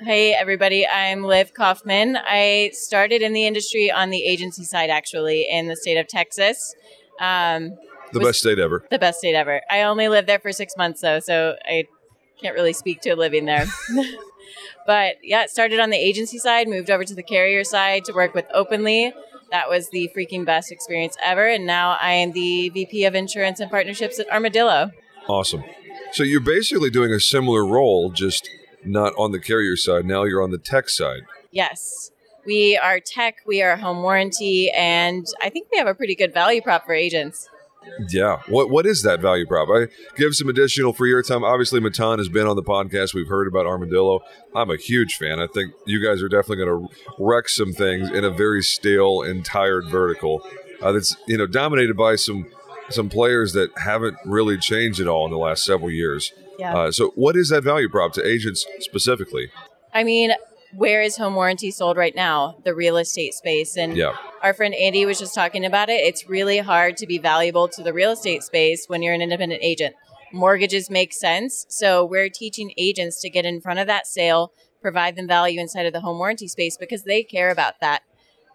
H: Hey, everybody. I'm Liv Kaufman. I started in the industry on the agency side, actually, in the state of Texas. Um,
A: The best state ever.
H: the best state ever. I only lived there for six months, though, so I can't really speak to living there. but yeah, it started on the agency side, moved over to the carrier side to work with Openly. That was the freaking best experience ever. And now I am the VP of Insurance and Partnerships at Armadillo.
A: Awesome. So you're basically doing a similar role, just not on the carrier side. Now you're on the tech side.
H: Yes. We are tech, we are home warranty, and I think we have a pretty good value prop for agents.
A: Yeah. What What is that value prop? I give some additional for your time. Obviously, Matan has been on the podcast. We've heard about Armadillo. I'm a huge fan. I think you guys are definitely going to wreck some things in a very stale and tired vertical uh, that's you know dominated by some some players that haven't really changed at all in the last several years.
H: Yeah.
A: Uh, so, what is that value prop to agents specifically?
H: I mean, where is home warranty sold right now? The real estate space. And
A: Yeah.
H: our friend Andy was just talking about it. It's really hard to be valuable to the real estate space when you're an independent agent. Mortgages make sense. So we're teaching agents to get in front of that sale, provide them value inside of the home warranty space because they care about that.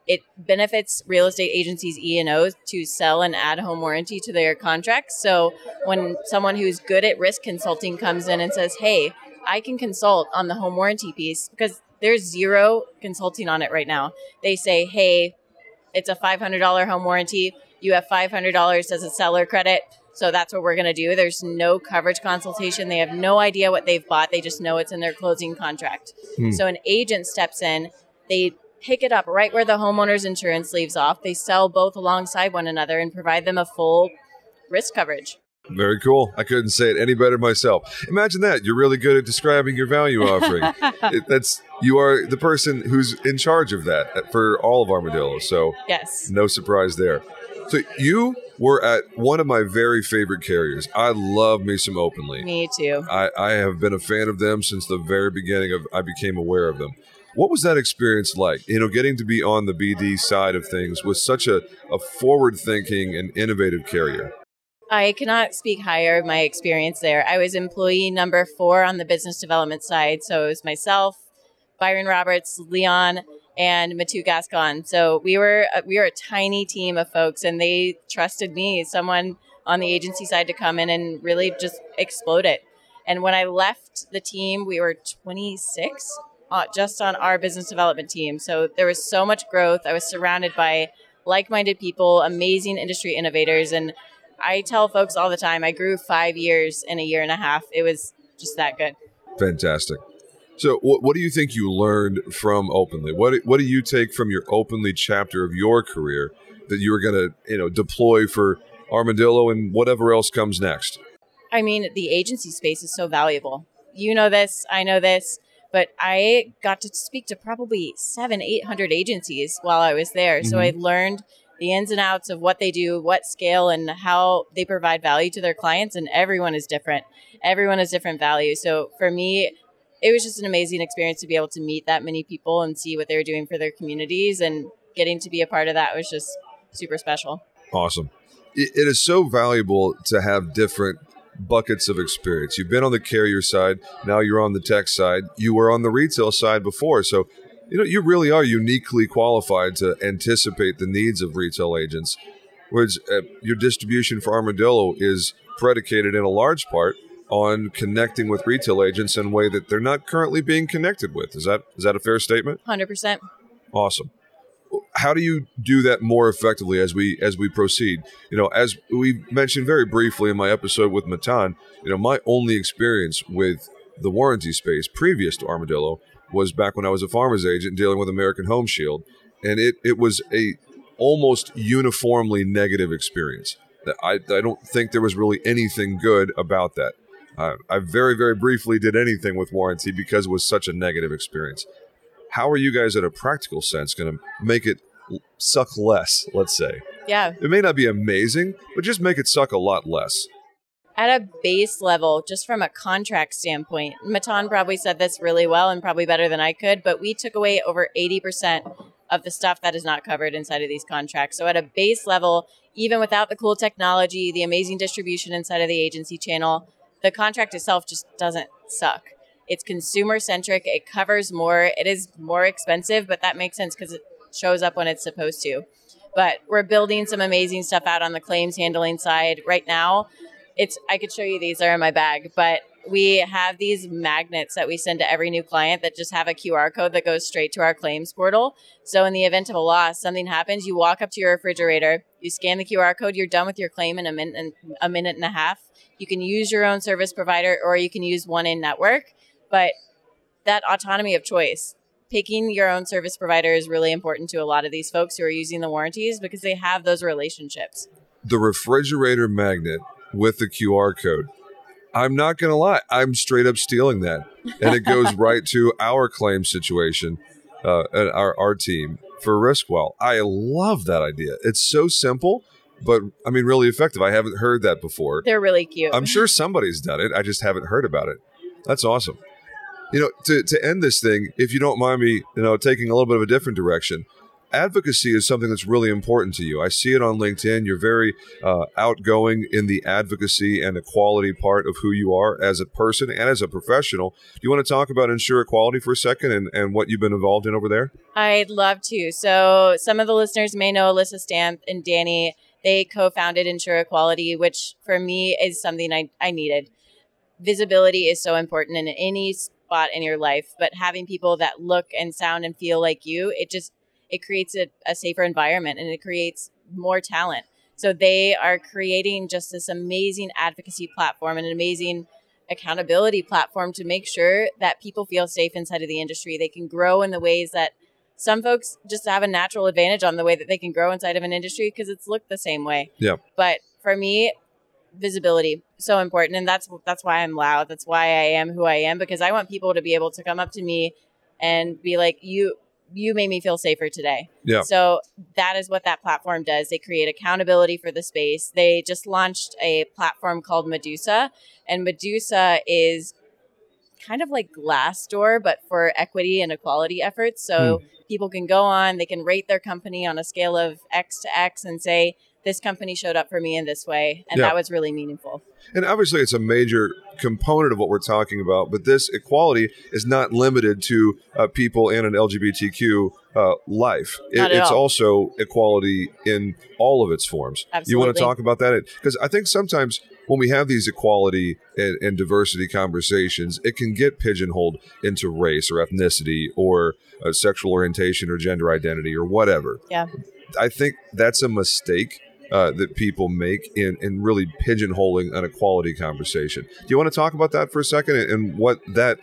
H: it benefits real estate agencies E&O to sell and add home warranty to their contracts. So when someone who's good at risk consulting comes in and says, "Hey, I can consult on the home warranty piece because there's zero consulting on it right now." They say, "Hey, it's a $500 home warranty. You have $500 as a seller credit." So that's what we're going to do. There's no coverage consultation. They have no idea what they've bought. They just know it's in their closing contract.
A: Hmm.
H: So an agent steps in, they pick it up right where the homeowner's insurance leaves off. They sell both alongside one another and provide them a full risk coverage.
A: Very cool. I couldn't say it any better myself. Imagine that. You're really good at describing your value offering. it, that's you are the person who's in charge of that uh, for all of Armadillo. So
H: Yes.
A: no surprise there. So you were at one of my very favorite carriers. I love me some Openly.
H: Me too.
A: I, I have been a fan of them since the very beginning of I became aware of them. What was that experience like? You know, getting to be on the BD side of things with such a, a forward thinking and innovative carrier.
H: I cannot speak higher of my experience there. I was employee number four on the business development side. So it was myself, Byron Roberts, Leon, and Matu Gascon. So we were uh, we were a tiny team of folks, and they trusted me, someone on the agency side, to come in and really just explode it. And when I left the team, we were 26 uh, just on our business development team. So there was so much growth. I was surrounded by like-minded people, amazing industry innovators, and I tell folks all the time, I grew five years in a year and a half. It was just that good.
A: Fantastic. So, what, what do you think you learned from Openly? What what do you take from your Openly chapter of your career that you are going to you know deploy for Armadillo and whatever else comes next?
H: I mean, the agency space is so valuable. You know this, I know this, but I got to speak to probably seven, eight hundred agencies while I was there. So mm-hmm. I learned the ins and outs of what they do, what scale, and how they provide value to their clients. And everyone is different. Everyone has different value. So for me, it was just an amazing experience to be able to meet that many people and see what they were doing for their communities. And getting to be a part of that was just super special.
A: Awesome. It, it is so valuable to have different buckets of experience. You've been on the carrier side, now you're on the tech side. You were on the retail side before, so you know you really are uniquely qualified to anticipate the needs of retail agents. Whereas uh, your distribution for Armadillo is predicated in a large part on connecting with retail agents in a way that they're not currently being connected with. Is that is that a fair statement?
H: 100%.
A: Awesome. How do you do that more effectively as we as we proceed? You know, as we mentioned very briefly in my episode with Matan, you know, my only experience with the warranty space previous to Armadillo was back when I was a farmer's agent dealing with American Home Shield, and it it was a almost uniformly negative experience. That I I don't think there was really anything good about that. Uh, I very very briefly did anything with warranty because it was such a negative experience how are you guys in a practical sense going to make it suck less let's say
H: Yeah.
A: it may not be amazing but just make it suck a lot less
H: at a base level, just from a contract standpoint, Matan probably said this really well and probably better than I could, but we took away over 80% of the stuff that is not covered inside of these contracts. So at a base level, even without the cool technology, the amazing distribution inside of the agency channel, the contract itself just doesn't suck. It's consumer centric, it covers more, it is more expensive, but that makes sense because it shows up when it's supposed to. But we're building some amazing stuff out on the claims handling side right now it's i could show you these are in my bag but we have these magnets that we send to every new client that just have a qr code that goes straight to our claims portal. So in the event of a loss something happens you walk up to your refrigerator you scan the qr code you're done with your claim in a minute and a minute and a half. You can use your own service provider or you can use one in network but that autonomy of choice picking your own service provider is really important to a lot of these folks who are using the warranties because they have those relationships.
A: The refrigerator magnet with the qr code i'm not going to lie i'm straight up stealing that and it goes right to our claim situation uh, and our, our team for riskwell i love that idea it's so simple but i mean really effective i haven't heard that before
H: they're really cute
A: I'm sure somebody's done it. I just haven't heard about it. That's awesome. You know, to, to end this thing, if you don't mind me, you know, taking a little bit of a different direction, advocacy is something that's really important to you. I see it on LinkedIn. You're very uh, outgoing in the advocacy and equality part of who you are as a person and as a professional. Do you want to talk about InsurEquality for a second and, and what you've been involved in over there?
H: I'd love to. So, some of the listeners may know Alyssa Stamp and Danny. They co founded InsurEquality, which for me is something I, I needed. Visibility is so important in any spot in your life, but having people that look and sound and feel like you, it just it creates a, a safer environment and it creates more talent. So they are creating just this amazing advocacy platform and an amazing accountability platform to make sure that people feel safe inside of the industry. They can grow in the ways that some folks just have a natural advantage on the way that they can grow inside of an industry because it's looked the same way.
A: Yeah.
H: But for me, visibility so important and that's that's why I'm loud. That's why I am who I am because I want people to be able to come up to me and be like you you made me feel safer today.
A: Yeah.
H: So that is what that platform does. They create accountability for the space. They just launched a platform called Medusa, and Medusa is kind of like Glassdoor, but for equity and equality efforts. So
A: Hmm.
H: people can go on, they can rate their company on a scale of X to X and say, this company showed up for me in this way. And
A: Yeah.
H: that was really meaningful.
A: And obviously, it's a major component of what we're talking about. But this equality is not limited to uh, people in an LGBTQ uh, life. It- it's
H: all.
A: also equality in all of its forms. You want to talk about that? Because I think sometimes when we have these equality and, and diversity conversations, it can get pigeonholed into race or ethnicity or uh, sexual orientation or gender identity or whatever.
H: Yeah.
A: I think that's a mistake uh, that people make in, in really pigeonholing an equality conversation. Do you want to talk about that for a second and, what that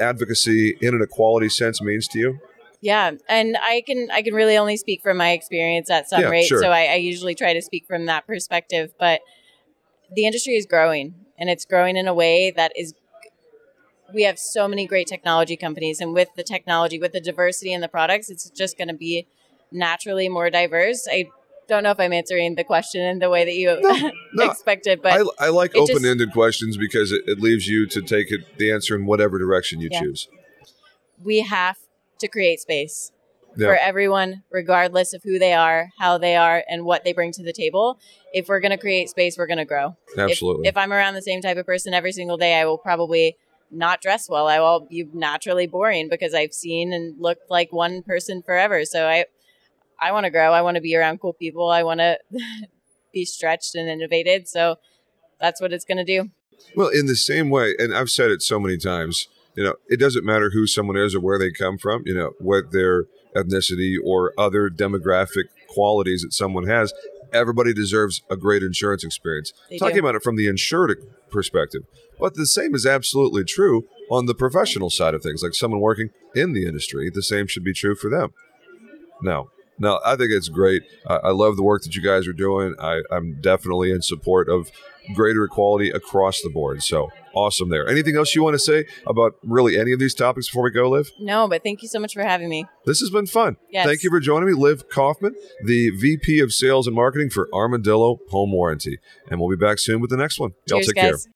A: advocacy in an equality sense means to you?
H: Yeah, and I can I can really only speak from my experience at some
A: Yeah,
H: rate,
A: sure.
H: so I, I usually try to speak from that perspective. But the industry is growing, and it's growing in a way that is. We have so many great technology companies, and with the technology, with the diversity in the products, it's just going to be naturally more diverse. I don't know if I'm answering the question in the way that you
A: no.
H: expected, but
A: I, I like open ended questions because it, it leaves you to take it, the answer in whatever direction you
H: Yeah.
A: choose.
H: we have to create space
A: Yeah.
H: for everyone, regardless of who they are, how they are, and what they bring to the table. If we're going to create space, we're going to grow. If-
A: Absolutely.
H: If, I'm around the same type of person every single day, I will probably not dress well. I will be naturally boring because I've seen and looked like one person forever. So I, I want to grow. I want to be around cool people. I want to be stretched and innovated. So that's what it's going to do.
A: Well, in the same way, and I've said it so many times, you know, it doesn't matter who someone is or where they come from, you know, what their ethnicity or other demographic qualities that someone has. Everybody deserves a great insurance experience.
H: They
A: Talking
H: do.
A: about it from the insured perspective. But the same is absolutely true on the professional side of things, like someone working in the industry. The same should be true for them. No, no, I think it's great. I, I love the work that you guys are doing. I, I'm definitely in support of greater equality across the board. So awesome there. Anything else you want to say about really any of these topics before we go, Liv?
H: No, but thank you so much for having me.
A: This has been fun.
H: Yes.
A: Thank you for joining me, Liv Kaufman, the VP of Sales and Marketing for Armadillo Home Warranty. And we'll be back soon with the next one. Y'all
H: Cheers,
A: take
H: guys.
A: care.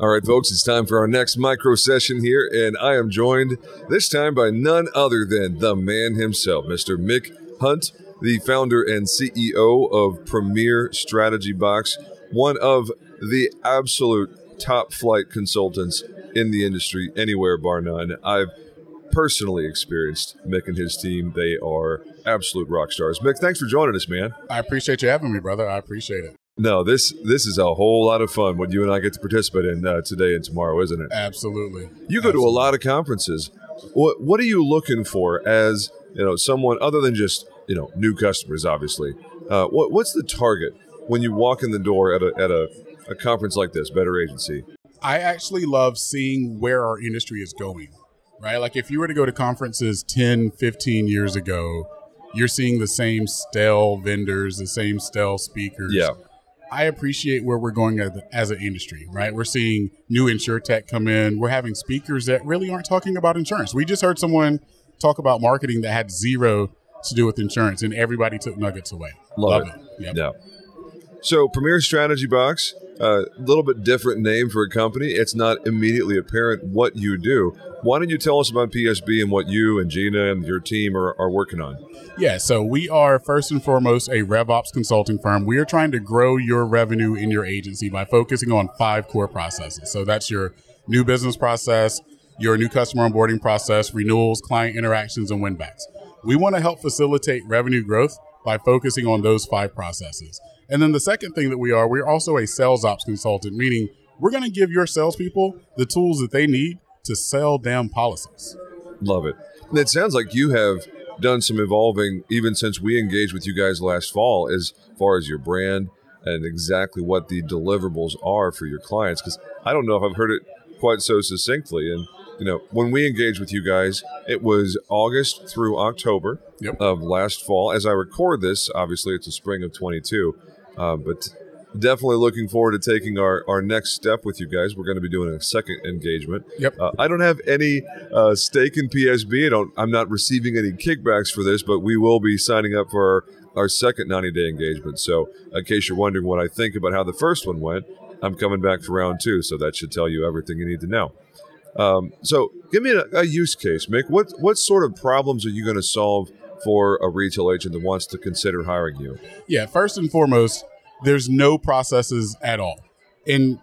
A: All right, folks, it's time for our next micro session here, and I am joined this time by none other than the man himself, Mr. Mick Hunt, the founder and CEO of Premier Strategy Box, one of the absolute top flight consultants in the industry, anywhere bar none. I've personally experienced Mick and his team. They are absolute rock stars. Mick, thanks for joining us, man.
I: I appreciate you having me, brother. I appreciate it.
A: No, this this is a whole lot of fun what you and I get to participate in uh, today and tomorrow, isn't it?
I: Absolutely.
A: You go to a lot of conferences. What what are you looking for as you know someone other than just you know new customers? Obviously, uh, what what's the target when you walk in the door at a at a, a conference like this, Better Agency?
I: I actually love seeing where our industry is going, right? Like if you were to go to conferences 10, 15 years ago, you're seeing the same stale vendors, the same stale speakers.
A: Yeah.
I: I appreciate where we're going as, as an industry, right? We're seeing new insurtech come in. We're having speakers that really aren't talking about insurance. We just heard someone talk about marketing that had zero to do with insurance, and everybody took nuggets away.
A: Love
I: Love,
A: it.
I: it. Yep.
A: Yeah. So Premier Strategy Box a little bit different name for a company. It's not immediately apparent what you do. Why don't you tell us about PSB and what you and Gina and your team are, are working on?
I: Yeah, so we are first and foremost a RevOps consulting firm. We are trying to grow your revenue in your agency by focusing on five core processes. So that's your new business process, your new customer onboarding process, renewals, client interactions, and winbacks. We want to help facilitate revenue growth by focusing on those five processes. And then the second thing that we are, we're also a sales ops consultant, meaning we're going to give your salespeople the tools that they need to sell damn policies.
A: Love it. And it sounds like you have done some evolving even since we engaged with you guys last fall as far as your brand and exactly what the deliverables are for your clients. Because I don't know if I've heard it quite so succinctly. And, you know, when we engaged with you guys, it was August through October
I: Yep.
A: of last fall. As I record this, obviously it's the spring of 22. Uh, but definitely looking forward to taking our, our next step with you guys. We're going to be doing a second engagement.
I: Yep.
A: Uh, I don't have any uh, stake in PSB. I don't. I'm not receiving any kickbacks for this, but we will be signing up for our, our second 90 day engagement. So, in case you're wondering what I think about how the first one went, I'm coming back for round two. So that should tell you everything you need to know. Um, so, give me a, a use case, Mick. What what sort of problems are you going to solve for a retail agent that wants to consider hiring you?
I: Yeah, first and foremost, there's no processes at all. And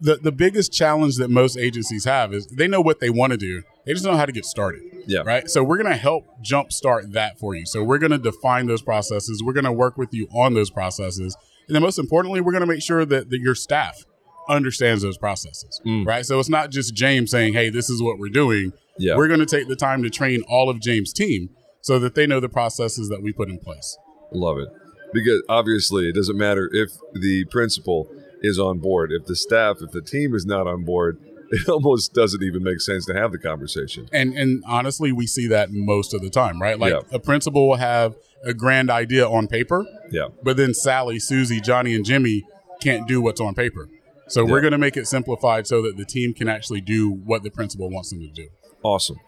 I: the the biggest challenge that most agencies have is they know what they want to do. They just don't know how to get started.
A: Yeah.
I: Right. So we're gonna help jumpstart that for you. So we're gonna define those processes. We're gonna work with you on those processes. And then most importantly, we're gonna make sure that, that your staff understands those processes.
A: Mm.
I: Right. So it's not just James saying, Hey, this is what we're doing.
A: Yeah.
I: We're gonna take the time to train all of James' team so that they know the processes that we put in place.
A: Love it. Because obviously, it doesn't matter if the principal is on board. If the staff, if the team is not on board, it almost doesn't even make sense to have the conversation.
I: And and honestly, we see that most of the time, right? Like
A: Yeah.
I: a principal will have a grand idea on paper,
A: Yeah.
I: but then Sally, Susie, Johnny, and Jimmy can't do what's on paper. So
A: Yeah.
I: we're going to make it simplified so that the team can actually do what the principal wants them to do.
A: Awesome.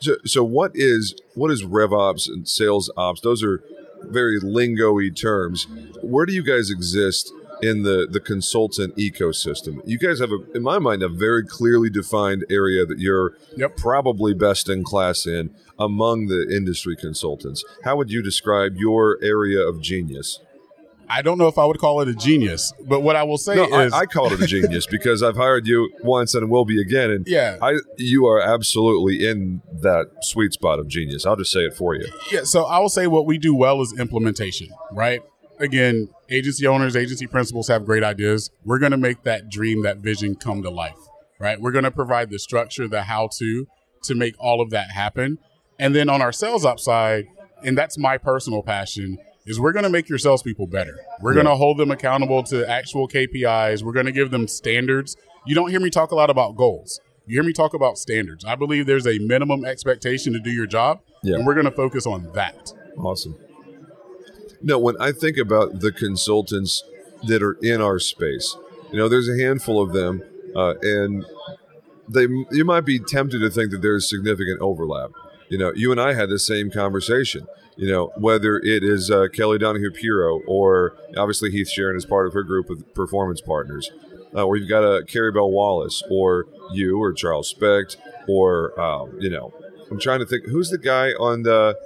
A: So, so what is what is RevOps and Sales Ops? Those are very lingo-y terms. Where do you guys exist in the the consultant ecosystem? You guys have, a, in my mind, a very clearly defined area that you're
I: Yep.
A: probably best in class in among the industry consultants. How would you describe your area of genius?
I: I don't know if I would call it a genius, but what I will say
A: No,
I: is,
A: I, I call it a genius because I've hired you once and will be again, and
I: yeah,
A: I you are absolutely in that sweet spot of genius. I'll just say it for you.
I: Yeah, so I will say what we do well is implementation, right? Again, agency owners, agency principals have great ideas. We're going to make that dream, that vision come to life, right? We're going to provide the structure, the how to to make all of that happen. And then on our sales upside, and that's my personal passion, is we're going to make your salespeople better. We're going to hold them accountable to actual KPIs. We're going to give them standards. You don't hear me talk a lot about goals. You hear me talk about standards. I believe there's a minimum expectation to do your job,
A: Yeah.
I: and we're going to focus on that.
A: Awesome. No, when I think about the consultants that are in our space, you know, there's a handful of them, uh, and they you might be tempted to think that there's significant overlap. You know, you and I had the same conversation. You know, whether it is uh, Kelly Donahue Piro or obviously Heath Sharon is part of her group of performance partners, uh, or you've got a Carrie Bell Wallace, or you, or Charles Specht, or um, you know, I'm trying to think who's the guy on the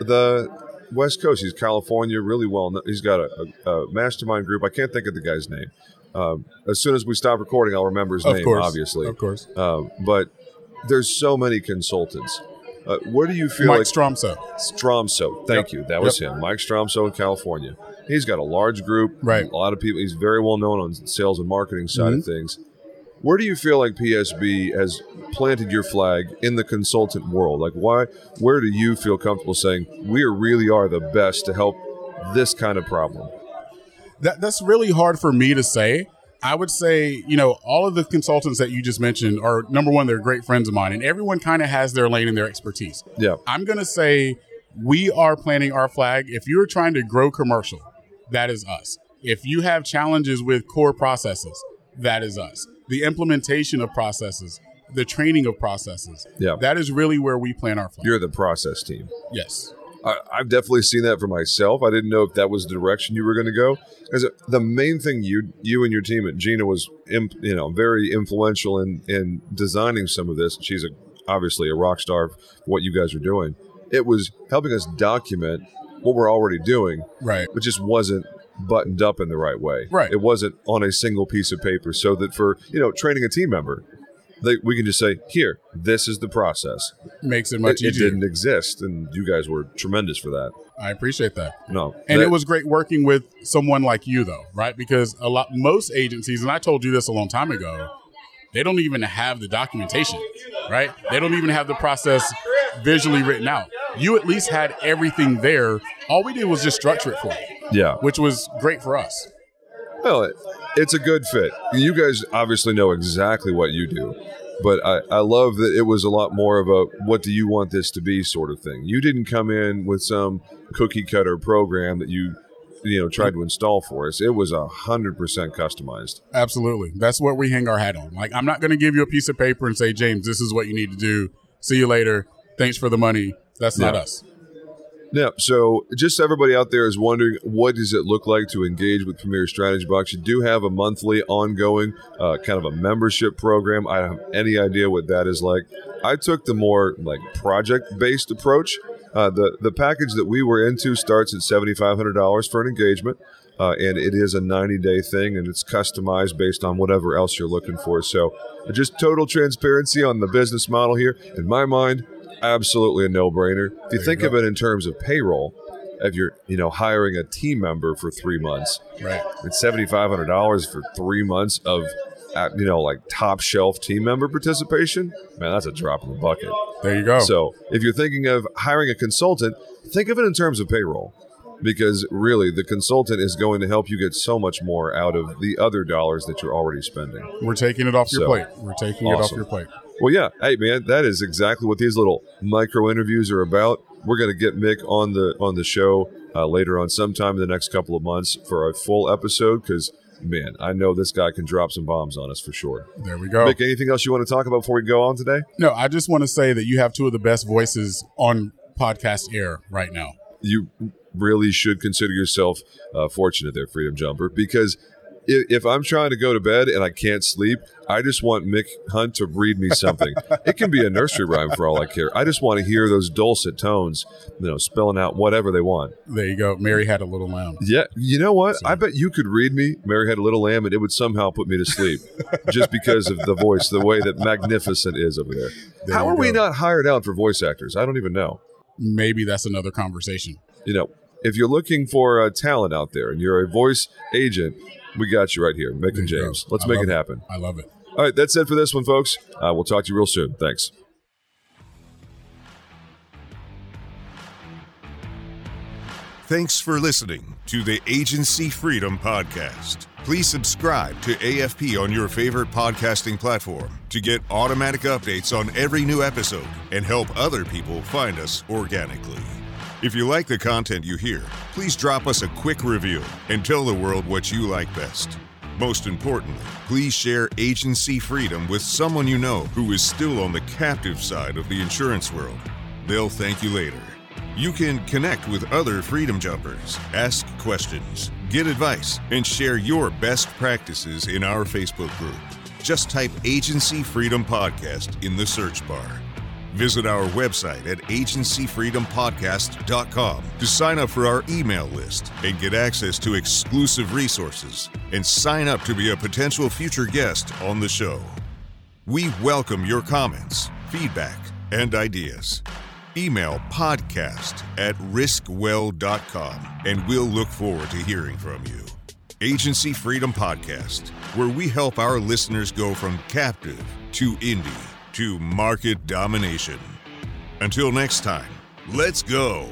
A: the West Coast. He's California, really well. known. He's got a, a, a mastermind group. I can't think of the guy's name. Um, as soon as we stop recording, I'll remember his
I: Of
A: name.
I: course,
A: obviously,
I: of course.
A: Um, but there's so many consultants. Uh, where do you feel
I: Mike
A: like
I: Stromsoe.
A: Stromsoe? Thank
I: Yep.
A: you. That was him, Mike Stromsoe in California. He's got a large group,
I: Right.
A: A lot of people. He's very well known on sales and marketing side of
I: Mm-hmm.
A: things. Where do you feel like PSB has planted your flag in the consultant world? Like, why? Where do you feel comfortable saying we really are the best to help this kind of problem?
I: That that's really hard for me to say. I would say, you know, all of the consultants that you just mentioned are number one, they're great friends of mine, and everyone kind of has their lane and their expertise.
A: Yeah,
I: I'm gonna say we are planting our flag. If you're trying to grow commercial, that is us. If you have challenges with core processes, that is us. The implementation of processes, the training of processes,
A: Yeah.
I: that is really where we plant our flag.
A: you're the process team.
I: yes.
A: I, I've definitely seen that for myself. I didn't know if that was the direction you were going to go. Because the main thing you you and your team at Gina was, imp, you know, very influential in in designing some of this. She's a, obviously a rock star for what you guys are doing. It was helping us document what we're already doing,
I: Right.
A: but just wasn't buttoned up in the right way.
I: Right.
A: It wasn't on a single piece of paper, so that for you know training a team member, they, we can just say, "Here, this is the process."
I: Makes it much
A: It, it didn't exist, and you guys were tremendous for that.
I: I appreciate that.
A: No,
I: And
A: that-
I: it was great working with someone like you, though, right? Because a lot, most agencies, and I told you this a long time ago, they don't even have the documentation, right? They don't even have the process visually written out. You at least had everything there. All we did was just structure it for you,
A: yeah.
I: which was great for us.
A: Well, it's a good fit. You guys obviously know exactly what you do, but I, I love that it was a lot more of a what do you want this to be sort of thing. You didn't come in with some cookie cutter program that you you know tried to install for us. It was a hundred percent customized.
I: Absolutely. That's what we hang our hat on. Like, I'm not going to give you a piece of paper and say, James, this is what you need to do. See you later. Thanks for the money. That's not us.
A: Now, so just everybody out there is wondering, what does it look like to engage with Premier Strategy Box? You do have a monthly, ongoing, uh, kind of a membership program. I don't have any idea what that is like. I took the more like project-based approach. Uh, the the package that we were into starts at seventy five hundred dollars for an engagement, uh, and it is a ninety day thing, and it's customized based on whatever else you're looking for. So, just total transparency on the business model here. In my mind, absolutely a no brainer. If you
I: you
A: think
I: go.
A: of it in terms of payroll, if you're you know hiring a team member for three months,
I: Right.
A: it's seventy five hundred dollars for three months of uh, you know like top shelf team member participation. Man, that's a drop in the bucket.
I: There you go.
A: So if you're thinking of hiring a consultant, think of it in terms of payroll. Because really, the consultant is going to help you get so much more out of the other dollars that you're already spending.
I: We're taking it off your
A: So,
I: plate. We're taking it off your plate.
A: Well, yeah. Hey, man, that is exactly what these little micro interviews are about. We're going to get Mick on the on the show uh, later on, sometime in the next couple of months for a full episode. Because man, I know this guy can drop some bombs on us for sure.
I: There we go.
A: Mick, anything else you want to talk about before we go on today?
I: No, I just want to say that you have two of the best voices on podcast air right now.
A: you really should consider yourself uh, fortunate there, Freedom Jumper, because if, if I'm trying to go to bed and I can't sleep, I just want Mick Hunt to read me something. it can be a nursery rhyme for all I care. I just want to hear those dulcet tones, you know, spelling out whatever they want.
I: There you go. Mary had a little lamb.
A: Yeah, you know what? I bet you could read me Mary Had a Little Lamb and it would somehow put me to sleep just because of the voice, the way that Magnificent is over there.
I: There
A: How are we not hired out for voice actors? I don't even know.
I: Maybe that's another conversation.
A: you know, if you're looking for uh, talent out there and you're a voice agent, we got you right here, Mick
I: There
A: and
I: you go.
A: James. Let's
I: I
A: make it happen.
I: I love it.
A: All right, that's it for this one, folks. Uh, we'll talk to you real soon. Thanks.
B: Thanks for listening to the Agency Freedom Podcast. Please subscribe to AFP on your favorite podcasting platform to get automatic updates on every new episode and help other people find us organically. If you like the content you hear, please drop us a quick review and tell the world what you like best. Most importantly, please share agency freedom with someone you know who is still on the captive side of the insurance world. They'll thank you later. You can connect with other Freedom Jumpers, ask questions, get advice, and share your best practices in our Facebook group. Just type Agency Freedom Podcast in the search bar. Visit our website at agencyfreedompodcast.com to sign up for our email list and get access to exclusive resources and sign up to be a potential future guest on the show. We welcome your comments, feedback, and ideas. Email podcast at riskwell.com and we'll look forward to hearing from you. Agency Freedom Podcast, where we help our listeners go from captive to indie to market domination. Until next time, let's go.